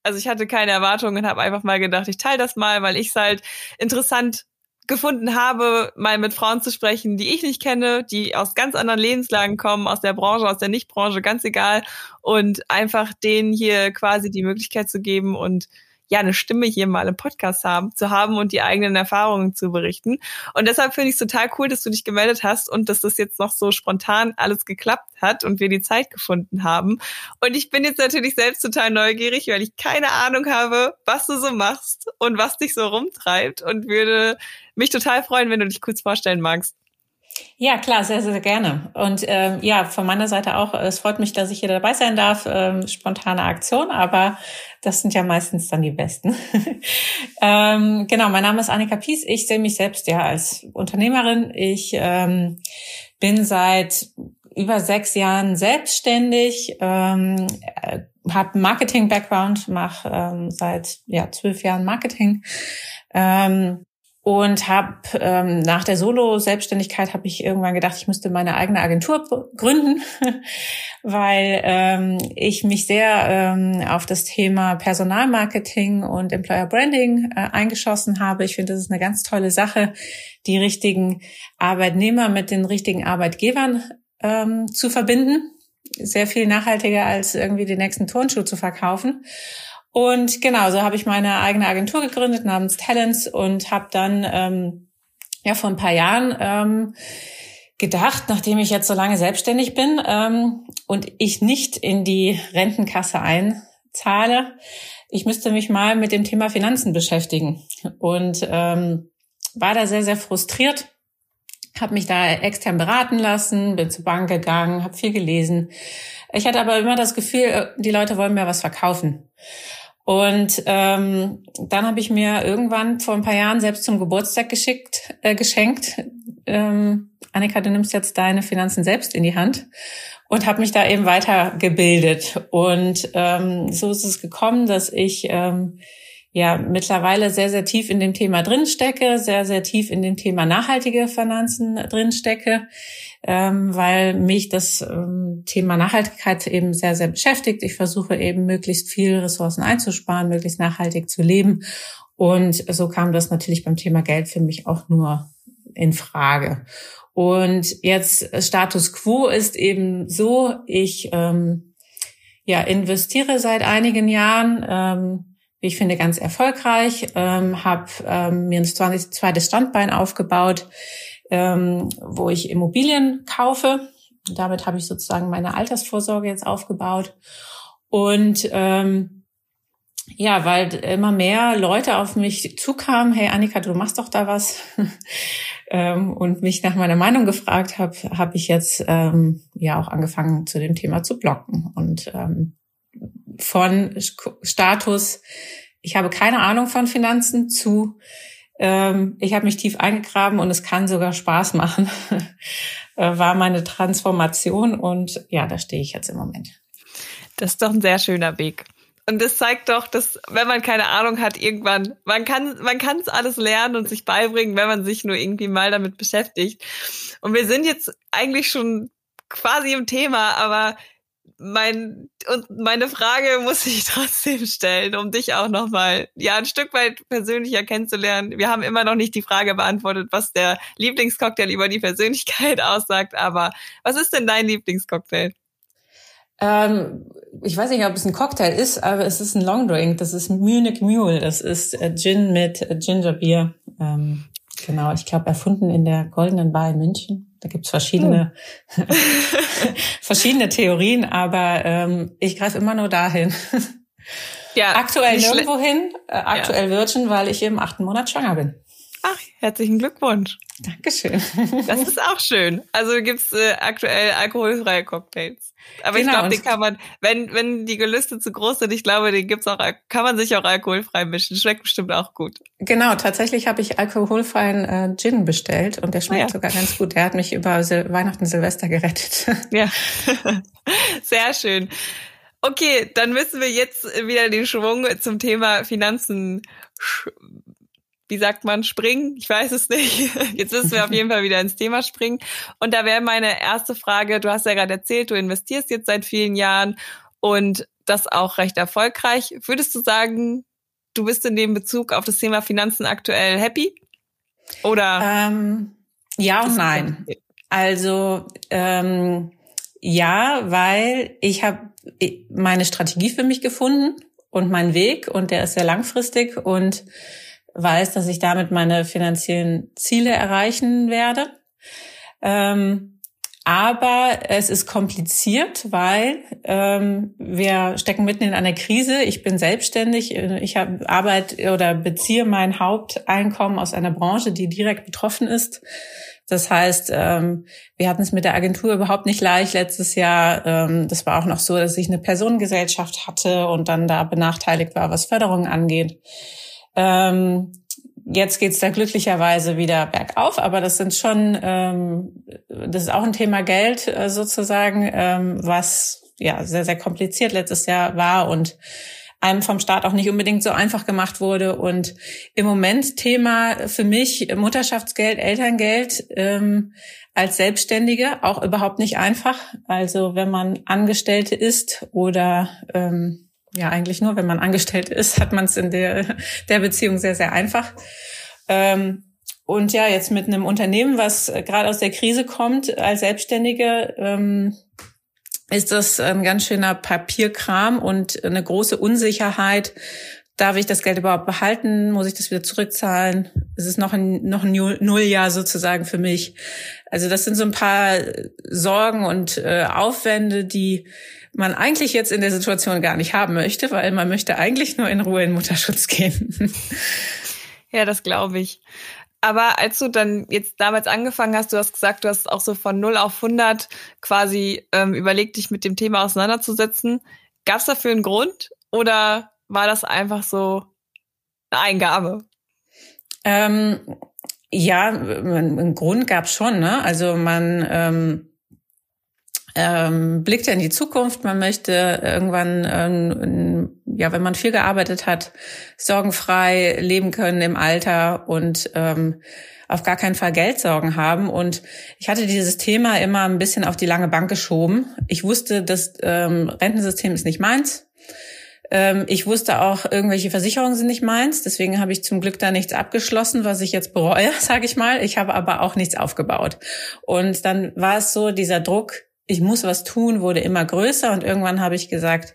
Also ich hatte keine Erwartungen und habe einfach mal gedacht, ich teile das mal, weil ich es halt interessant gefunden habe, mal mit Frauen zu sprechen, die ich nicht kenne, die aus ganz anderen Lebenslagen kommen, aus der Branche, aus der Nichtbranche, ganz egal. Und einfach denen hier quasi die Möglichkeit zu geben und ja eine Stimme hier mal im Podcast haben, zu haben und die eigenen Erfahrungen zu berichten. Und deshalb finde ich es total cool, dass du dich gemeldet hast und dass das jetzt noch so spontan alles geklappt hat und wir die Zeit gefunden haben. Und ich bin jetzt natürlich selbst total neugierig, weil ich keine Ahnung habe, was du so machst und was dich so rumtreibt und würde mich total freuen, wenn du dich kurz vorstellen magst. Ja, klar, sehr, sehr gerne. Und ähm, ja, von meiner Seite auch, es freut mich, dass ich hier dabei sein darf. Ähm, spontane Aktion, aber das sind ja meistens dann die besten. ähm, genau, mein Name ist Annika Pies. Ich sehe mich selbst ja als Unternehmerin. Ich ähm, bin seit über sechs Jahren selbstständig, ähm, äh, habe Marketing-Background, mache ähm, seit ja zwölf Jahren Marketing. Ähm, und habe ähm, nach der Solo-Selbstständigkeit habe ich irgendwann gedacht, ich müsste meine eigene Agentur gründen, weil ähm, ich mich sehr ähm, auf das Thema Personalmarketing und Employer Branding äh, eingeschossen habe. Ich finde, das ist eine ganz tolle Sache, die richtigen Arbeitnehmer mit den richtigen Arbeitgebern ähm, zu verbinden. Sehr viel nachhaltiger als irgendwie den nächsten Turnschuh zu verkaufen. Und genau, so habe ich meine eigene Agentur gegründet namens Talents und habe dann ähm, ja vor ein paar Jahren ähm, gedacht, nachdem ich jetzt so lange selbstständig bin ähm, und ich nicht in die Rentenkasse einzahle, ich müsste mich mal mit dem Thema Finanzen beschäftigen und ähm, war da sehr sehr frustriert, habe mich da extern beraten lassen, bin zur Bank gegangen, habe viel gelesen. Ich hatte aber immer das Gefühl, äh, die Leute wollen mir was verkaufen. Und ähm, dann habe ich mir irgendwann vor ein paar Jahren selbst zum Geburtstag geschickt, äh, geschenkt. Ähm, Annika, du nimmst jetzt deine Finanzen selbst in die Hand und habe mich da eben weitergebildet. Und ähm, so ist es gekommen, dass ich ähm, ja mittlerweile sehr, sehr tief in dem Thema drinstecke, sehr, sehr tief in dem Thema nachhaltige Finanzen drinstecke, ähm, weil mich das ähm, Thema Nachhaltigkeit eben sehr, sehr beschäftigt. Ich versuche eben möglichst viel Ressourcen einzusparen, möglichst nachhaltig zu leben. Und so kam das natürlich beim Thema Geld für mich auch nur in Frage. Und jetzt Status quo ist eben so, ich ähm, ja investiere seit einigen Jahren, ähm, wie ich finde, ganz erfolgreich, ähm, habe ähm, mir ein zweites Standbein aufgebaut, ähm, wo ich Immobilien kaufe. Damit habe ich sozusagen meine Altersvorsorge jetzt aufgebaut. Und ähm, ja, weil immer mehr Leute auf mich zukamen, hey Annika, du machst doch da was. ähm, und mich nach meiner Meinung gefragt habe, habe ich jetzt ähm, ja auch angefangen zu dem Thema zu blocken. Und ähm, von Status, ich habe keine Ahnung von Finanzen zu, ähm, ich habe mich tief eingegraben und es kann sogar Spaß machen, äh, war meine Transformation und ja, da stehe ich jetzt im Moment. Das ist doch ein sehr schöner Weg. Und das zeigt doch, dass wenn man keine Ahnung hat, irgendwann, man kann, man kann es alles lernen und sich beibringen, wenn man sich nur irgendwie mal damit beschäftigt. Und wir sind jetzt eigentlich schon quasi im Thema, aber mein und meine Frage muss ich trotzdem stellen, um dich auch noch mal ja ein Stück weit persönlicher kennenzulernen. Wir haben immer noch nicht die Frage beantwortet, was der Lieblingscocktail über die Persönlichkeit aussagt, aber was ist denn dein Lieblingscocktail? Ähm, ich weiß nicht, ob es ein Cocktail ist, aber es ist ein Longdrink. Das ist Munich Mule. Das ist äh, Gin mit äh, Gingerbier. Ähm, genau, ich glaube, erfunden in der Goldenen Bar in München. Da gibt's verschiedene, hm. verschiedene Theorien, aber ähm, ich greife immer nur dahin. Ja, aktuell nirgendwo hin, äh, aktuell ja. Virgin, weil ich im achten Monat schwanger bin. Herzlichen Glückwunsch. Dankeschön. Das ist auch schön. Also gibt's äh, aktuell alkoholfreie Cocktails. Aber genau, ich glaube, den kann man, wenn, wenn die Gelüste zu groß sind, ich glaube, den gibt's auch, kann man sich auch alkoholfrei mischen. Schmeckt bestimmt auch gut. Genau, tatsächlich habe ich alkoholfreien äh, Gin bestellt und der schmeckt ja. sogar ganz gut. Der hat mich über Sil Weihnachten Silvester gerettet. Ja. Sehr schön. Okay, dann müssen wir jetzt wieder den Schwung zum Thema Finanzen wie sagt man, springen? Ich weiß es nicht. Jetzt müssen wir auf jeden Fall wieder ins Thema springen. Und da wäre meine erste Frage, du hast ja gerade erzählt, du investierst jetzt seit vielen Jahren und das auch recht erfolgreich. Würdest du sagen, du bist in dem Bezug auf das Thema Finanzen aktuell happy? Oder? Ähm, ja und nein. Also ähm, ja, weil ich habe meine Strategie für mich gefunden und meinen Weg und der ist sehr langfristig und weiß, dass ich damit meine finanziellen Ziele erreichen werde. Ähm, aber es ist kompliziert, weil ähm, wir stecken mitten in einer Krise. Ich bin selbstständig. Ich habe Arbeit oder beziehe mein Haupteinkommen aus einer Branche, die direkt betroffen ist. Das heißt, ähm, wir hatten es mit der Agentur überhaupt nicht leicht letztes Jahr. Ähm, das war auch noch so, dass ich eine Personengesellschaft hatte und dann da benachteiligt war, was Förderung angeht. Ähm, jetzt geht's da glücklicherweise wieder bergauf, aber das sind schon, ähm, das ist auch ein Thema Geld äh, sozusagen, ähm, was ja sehr, sehr kompliziert letztes Jahr war und einem vom Staat auch nicht unbedingt so einfach gemacht wurde. Und im Moment Thema für mich Mutterschaftsgeld, Elterngeld ähm, als Selbstständige auch überhaupt nicht einfach. Also wenn man Angestellte ist oder ähm, ja eigentlich nur, wenn man angestellt ist, hat man es in der, der Beziehung sehr, sehr einfach. Ähm, und ja, jetzt mit einem Unternehmen, was gerade aus der Krise kommt, als Selbstständige, ähm, ist das ein ganz schöner Papierkram und eine große Unsicherheit. Darf ich das Geld überhaupt behalten? Muss ich das wieder zurückzahlen? Es ist noch ein, noch ein Nulljahr sozusagen für mich. Also das sind so ein paar Sorgen und äh, Aufwände, die man eigentlich jetzt in der Situation gar nicht haben möchte, weil man möchte eigentlich nur in Ruhe in Mutterschutz gehen. Ja, das glaube ich. Aber als du dann jetzt damals angefangen hast, du hast gesagt, du hast auch so von 0 auf 100 quasi ähm, überlegt, dich mit dem Thema auseinanderzusetzen. Gab es dafür einen Grund oder war das einfach so eine Eingabe? Ähm, ja, einen Grund gab es schon. Ne? Also man ähm, ähm, blickt ja in die Zukunft. Man möchte irgendwann ähm, ja, wenn man viel gearbeitet hat, sorgenfrei leben können im Alter und ähm, auf gar keinen Fall Geldsorgen haben. Und ich hatte dieses Thema immer ein bisschen auf die lange Bank geschoben. Ich wusste, das ähm, Rentensystem ist nicht meins. Ähm, ich wusste auch, irgendwelche Versicherungen sind nicht meins. Deswegen habe ich zum Glück da nichts abgeschlossen, was ich jetzt bereue, sage ich mal. Ich habe aber auch nichts aufgebaut. Und dann war es so, dieser Druck, ich muss was tun, wurde immer größer und irgendwann habe ich gesagt,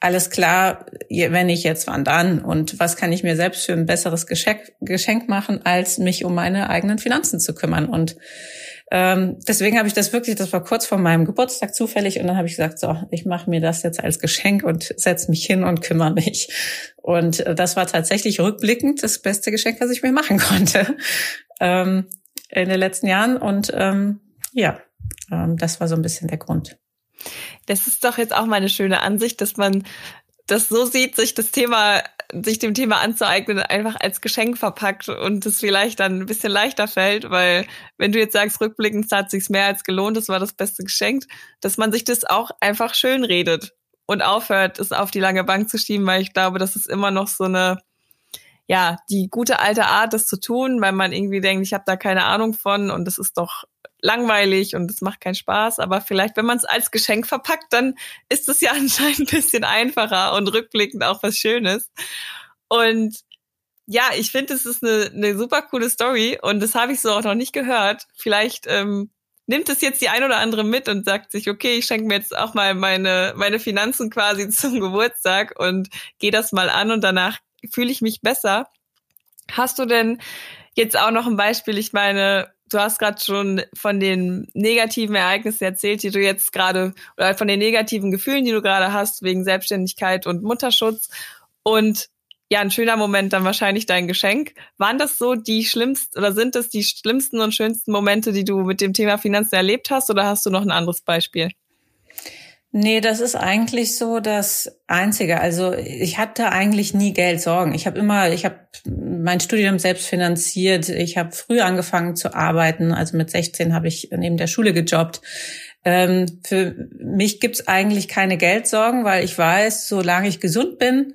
alles klar, wenn ich jetzt, wann dann? Und was kann ich mir selbst für ein besseres Geschenk, Geschenk machen, als mich um meine eigenen Finanzen zu kümmern? Und ähm, deswegen habe ich das wirklich, das war kurz vor meinem Geburtstag zufällig und dann habe ich gesagt, so, ich mache mir das jetzt als Geschenk und setze mich hin und kümmere mich. Und äh, das war tatsächlich rückblickend das beste Geschenk, was ich mir machen konnte ähm, in den letzten Jahren. Und ähm, ja, ähm, das war so ein bisschen der Grund. Das ist doch jetzt auch mal eine schöne Ansicht, dass man das so sieht, sich das Thema, sich dem Thema anzueignen, einfach als Geschenk verpackt und es vielleicht dann ein bisschen leichter fällt, weil wenn du jetzt sagst, rückblickend hat sich's mehr als gelohnt, das war das beste Geschenk, dass man sich das auch einfach schön redet und aufhört, es auf die lange Bank zu schieben, weil ich glaube, das ist immer noch so eine, ja, die gute alte Art, das zu tun, weil man irgendwie denkt, ich habe da keine Ahnung von und das ist doch langweilig und es macht keinen Spaß. Aber vielleicht, wenn man es als Geschenk verpackt, dann ist es ja anscheinend ein bisschen einfacher und rückblickend auch was Schönes. Und ja, ich finde, es ist eine, eine super coole Story und das habe ich so auch noch nicht gehört. Vielleicht ähm, nimmt es jetzt die ein oder andere mit und sagt sich, okay, ich schenke mir jetzt auch mal meine, meine Finanzen quasi zum Geburtstag und gehe das mal an und danach fühle ich mich besser. Hast du denn jetzt auch noch ein Beispiel? Ich meine, du hast gerade schon von den negativen Ereignissen erzählt, die du jetzt gerade, oder von den negativen Gefühlen, die du gerade hast, wegen Selbstständigkeit und Mutterschutz. Und ja, ein schöner Moment dann wahrscheinlich dein Geschenk. Waren das so die schlimmsten oder sind das die schlimmsten und schönsten Momente, die du mit dem Thema Finanzen erlebt hast oder hast du noch ein anderes Beispiel? Nee, das ist eigentlich so das Einzige. Also ich hatte eigentlich nie Geldsorgen. Ich habe immer, ich habe mein Studium selbst finanziert. Ich habe früh angefangen zu arbeiten. Also mit 16 habe ich neben der Schule gejobbt. Ähm, für mich gibt's eigentlich keine Geldsorgen, weil ich weiß, solange ich gesund bin,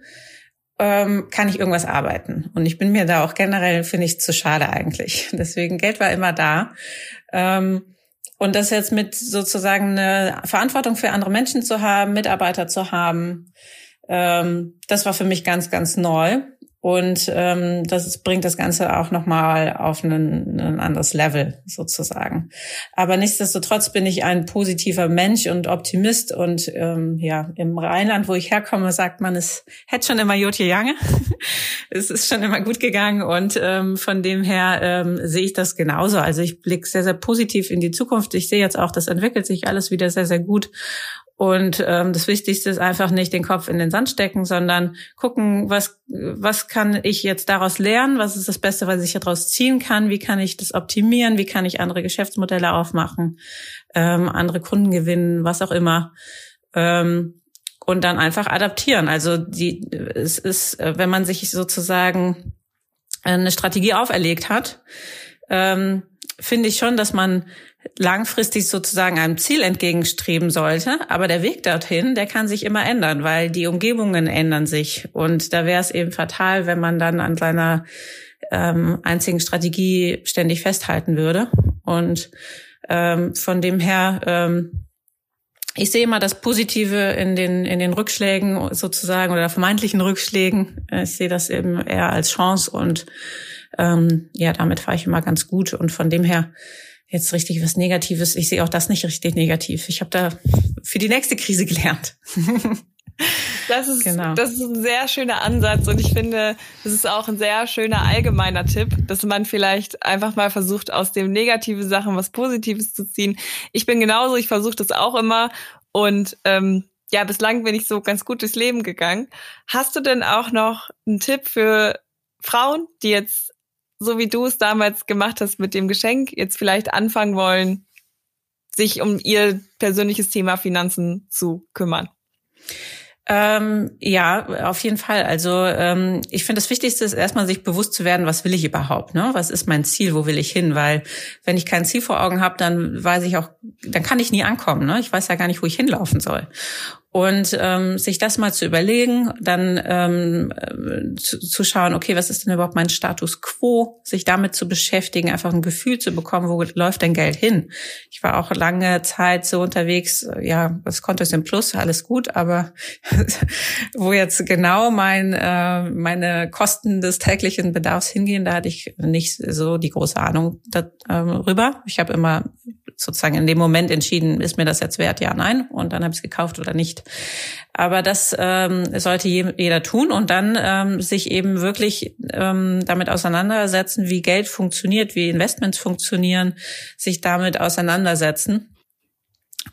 ähm, kann ich irgendwas arbeiten. Und ich bin mir da auch generell, finde ich, zu schade eigentlich. Deswegen Geld war immer da. Ähm, und das jetzt mit sozusagen eine Verantwortung für andere Menschen zu haben, Mitarbeiter zu haben, ähm, das war für mich ganz, ganz neu. Und ähm, das bringt das Ganze auch nochmal auf ein, ein anderes Level sozusagen. Aber nichtsdestotrotz bin ich ein positiver Mensch und Optimist. Und ähm, ja, im Rheinland, wo ich herkomme, sagt man, es hätte schon immer Jotje Jange. es ist schon immer gut gegangen. Und ähm, von dem her ähm, sehe ich das genauso. Also ich blicke sehr, sehr positiv in die Zukunft. Ich sehe jetzt auch, das entwickelt sich alles wieder sehr, sehr gut. Und ähm, das Wichtigste ist einfach nicht den Kopf in den Sand stecken, sondern gucken, was, was kann ich jetzt daraus lernen, was ist das Beste, was ich daraus ziehen kann, wie kann ich das optimieren, wie kann ich andere Geschäftsmodelle aufmachen, ähm, andere Kunden gewinnen, was auch immer. Ähm, und dann einfach adaptieren. Also die, es ist, wenn man sich sozusagen eine Strategie auferlegt hat, ähm, finde ich schon, dass man langfristig sozusagen einem Ziel entgegenstreben sollte. Aber der Weg dorthin, der kann sich immer ändern, weil die Umgebungen ändern sich. Und da wäre es eben fatal, wenn man dann an seiner ähm, einzigen Strategie ständig festhalten würde. Und ähm, von dem her, ähm, ich sehe immer das Positive in den, in den Rückschlägen sozusagen oder vermeintlichen Rückschlägen. Ich sehe das eben eher als Chance und ähm, ja, damit fahre ich immer ganz gut. Und von dem her, jetzt richtig was Negatives. Ich sehe auch das nicht richtig negativ. Ich habe da für die nächste Krise gelernt. Das ist, genau. das ist ein sehr schöner Ansatz und ich finde, das ist auch ein sehr schöner allgemeiner Tipp, dass man vielleicht einfach mal versucht, aus dem negativen Sachen was Positives zu ziehen. Ich bin genauso, ich versuche das auch immer und ähm, ja, bislang bin ich so ganz gut durchs Leben gegangen. Hast du denn auch noch einen Tipp für Frauen, die jetzt so wie du es damals gemacht hast mit dem Geschenk, jetzt vielleicht anfangen wollen, sich um ihr persönliches Thema Finanzen zu kümmern? Ähm, ja, auf jeden Fall. Also ähm, ich finde, das Wichtigste ist erstmal sich bewusst zu werden, was will ich überhaupt, ne? Was ist mein Ziel, wo will ich hin? Weil wenn ich kein Ziel vor Augen habe, dann weiß ich auch, dann kann ich nie ankommen, ne? Ich weiß ja gar nicht, wo ich hinlaufen soll. Und ähm, sich das mal zu überlegen, dann ähm, äh, zu, zu schauen, okay, was ist denn überhaupt mein Status quo, sich damit zu beschäftigen, einfach ein Gefühl zu bekommen, wo läuft denn Geld hin? Ich war auch lange Zeit so unterwegs, ja, das Konto ist im Plus, alles gut, aber wo jetzt genau mein, äh, meine Kosten des täglichen Bedarfs hingehen, da hatte ich nicht so die große Ahnung darüber. Ähm, ich habe immer sozusagen in dem Moment entschieden, ist mir das jetzt wert, ja, nein, und dann habe ich es gekauft oder nicht. Aber das ähm, sollte jeder tun und dann ähm, sich eben wirklich ähm, damit auseinandersetzen, wie Geld funktioniert, wie Investments funktionieren, sich damit auseinandersetzen.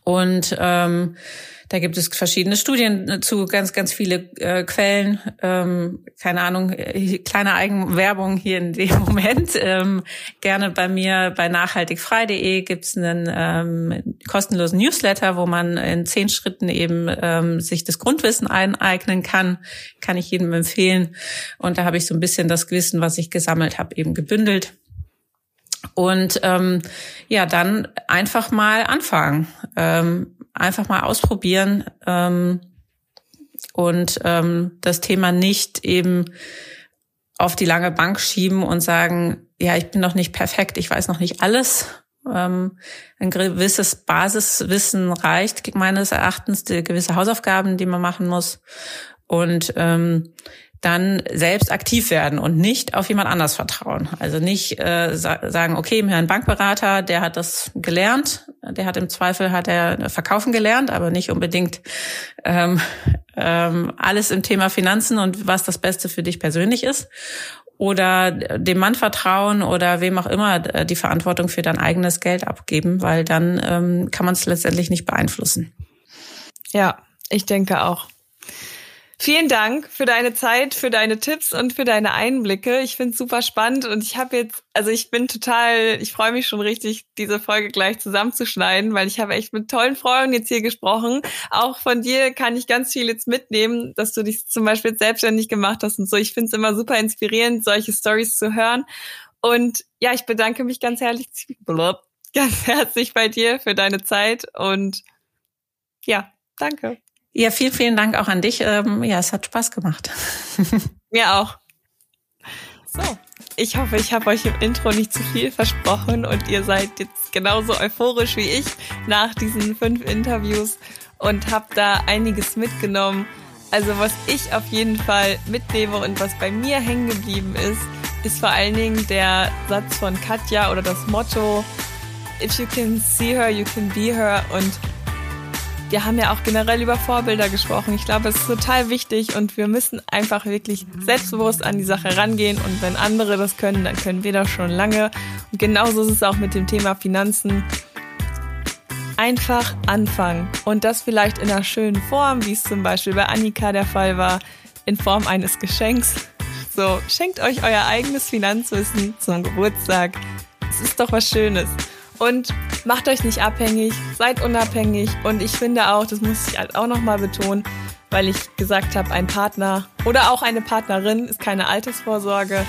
Und ähm, da gibt es verschiedene Studien zu, ganz, ganz viele äh, Quellen. Ähm, keine Ahnung, äh, kleine Eigenwerbung hier in dem Moment. Ähm, gerne bei mir bei nachhaltigfrei.de gibt es einen ähm, kostenlosen Newsletter, wo man in zehn Schritten eben ähm, sich das Grundwissen eineignen kann. Kann ich jedem empfehlen. Und da habe ich so ein bisschen das Wissen, was ich gesammelt habe, eben gebündelt. Und ähm, ja, dann einfach mal anfangen. Ähm, einfach mal ausprobieren ähm, und ähm, das Thema nicht eben auf die lange Bank schieben und sagen, ja, ich bin noch nicht perfekt, ich weiß noch nicht alles. Ähm, ein gewisses Basiswissen reicht meines Erachtens, die gewisse Hausaufgaben, die man machen muss. Und ähm, dann selbst aktiv werden und nicht auf jemand anders vertrauen. Also nicht äh, sagen, okay, mir ein Bankberater, der hat das gelernt, der hat im Zweifel hat er verkaufen gelernt, aber nicht unbedingt ähm, ähm, alles im Thema Finanzen und was das Beste für dich persönlich ist. Oder dem Mann vertrauen oder wem auch immer äh, die Verantwortung für dein eigenes Geld abgeben, weil dann ähm, kann man es letztendlich nicht beeinflussen. Ja, ich denke auch. Vielen Dank für deine Zeit, für deine Tipps und für deine Einblicke. Ich finde es super spannend und ich habe jetzt, also ich bin total, ich freue mich schon richtig, diese Folge gleich zusammenzuschneiden, weil ich habe echt mit tollen Freunden jetzt hier gesprochen. Auch von dir kann ich ganz viel jetzt mitnehmen, dass du dich zum Beispiel selbstständig gemacht hast und so. Ich finde es immer super inspirierend, solche Stories zu hören. Und ja, ich bedanke mich ganz herzlich, ganz herzlich bei dir für deine Zeit und ja, danke. Ja, vielen, vielen Dank auch an dich. Ähm, ja, es hat Spaß gemacht. Mir auch. So, ich hoffe, ich habe euch im Intro nicht zu viel versprochen und ihr seid jetzt genauso euphorisch wie ich nach diesen fünf Interviews und habt da einiges mitgenommen. Also was ich auf jeden Fall mitnehme und was bei mir hängen geblieben ist, ist vor allen Dingen der Satz von Katja oder das Motto, if you can see her, you can be her und wir haben ja auch generell über Vorbilder gesprochen. Ich glaube, es ist total wichtig und wir müssen einfach wirklich selbstbewusst an die Sache rangehen. Und wenn andere das können, dann können wir das schon lange. Und genauso ist es auch mit dem Thema Finanzen. Einfach anfangen. Und das vielleicht in einer schönen Form, wie es zum Beispiel bei Annika der Fall war, in Form eines Geschenks. So, schenkt euch euer eigenes Finanzwissen zum Geburtstag. Es ist doch was Schönes. Und macht euch nicht abhängig, seid unabhängig. Und ich finde auch, das muss ich halt auch nochmal betonen, weil ich gesagt habe, ein Partner oder auch eine Partnerin ist keine Altersvorsorge.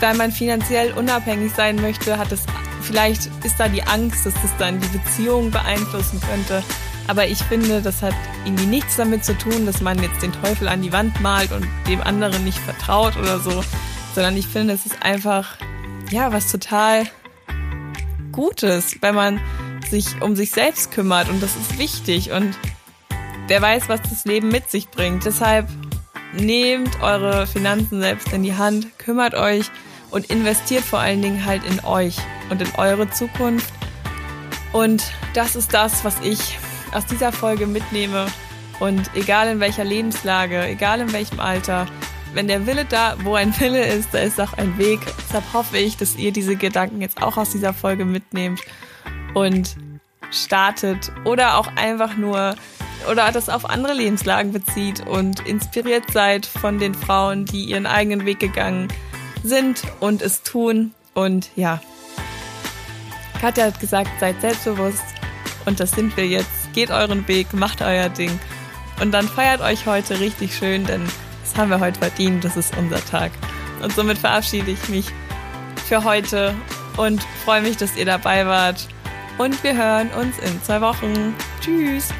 Weil man finanziell unabhängig sein möchte, hat es vielleicht ist da die Angst, dass das dann die Beziehung beeinflussen könnte. Aber ich finde, das hat irgendwie nichts damit zu tun, dass man jetzt den Teufel an die Wand malt und dem anderen nicht vertraut oder so, sondern ich finde, es ist einfach, ja, was total Gutes, wenn man sich um sich selbst kümmert und das ist wichtig und wer weiß, was das Leben mit sich bringt. Deshalb nehmt eure Finanzen selbst in die Hand, kümmert euch und investiert vor allen Dingen halt in euch und in eure Zukunft. Und das ist das, was ich aus dieser Folge mitnehme. Und egal in welcher Lebenslage, egal in welchem Alter, wenn der Wille da, wo ein Wille ist, da ist auch ein Weg. Deshalb hoffe ich, dass ihr diese Gedanken jetzt auch aus dieser Folge mitnehmt und startet oder auch einfach nur oder das auf andere Lebenslagen bezieht und inspiriert seid von den Frauen, die ihren eigenen Weg gegangen sind und es tun. Und ja, Katja hat gesagt, seid selbstbewusst und das sind wir jetzt. Geht euren Weg, macht euer Ding und dann feiert euch heute richtig schön, denn haben wir heute verdient, das ist unser Tag. Und somit verabschiede ich mich für heute und freue mich, dass ihr dabei wart. Und wir hören uns in zwei Wochen. Tschüss.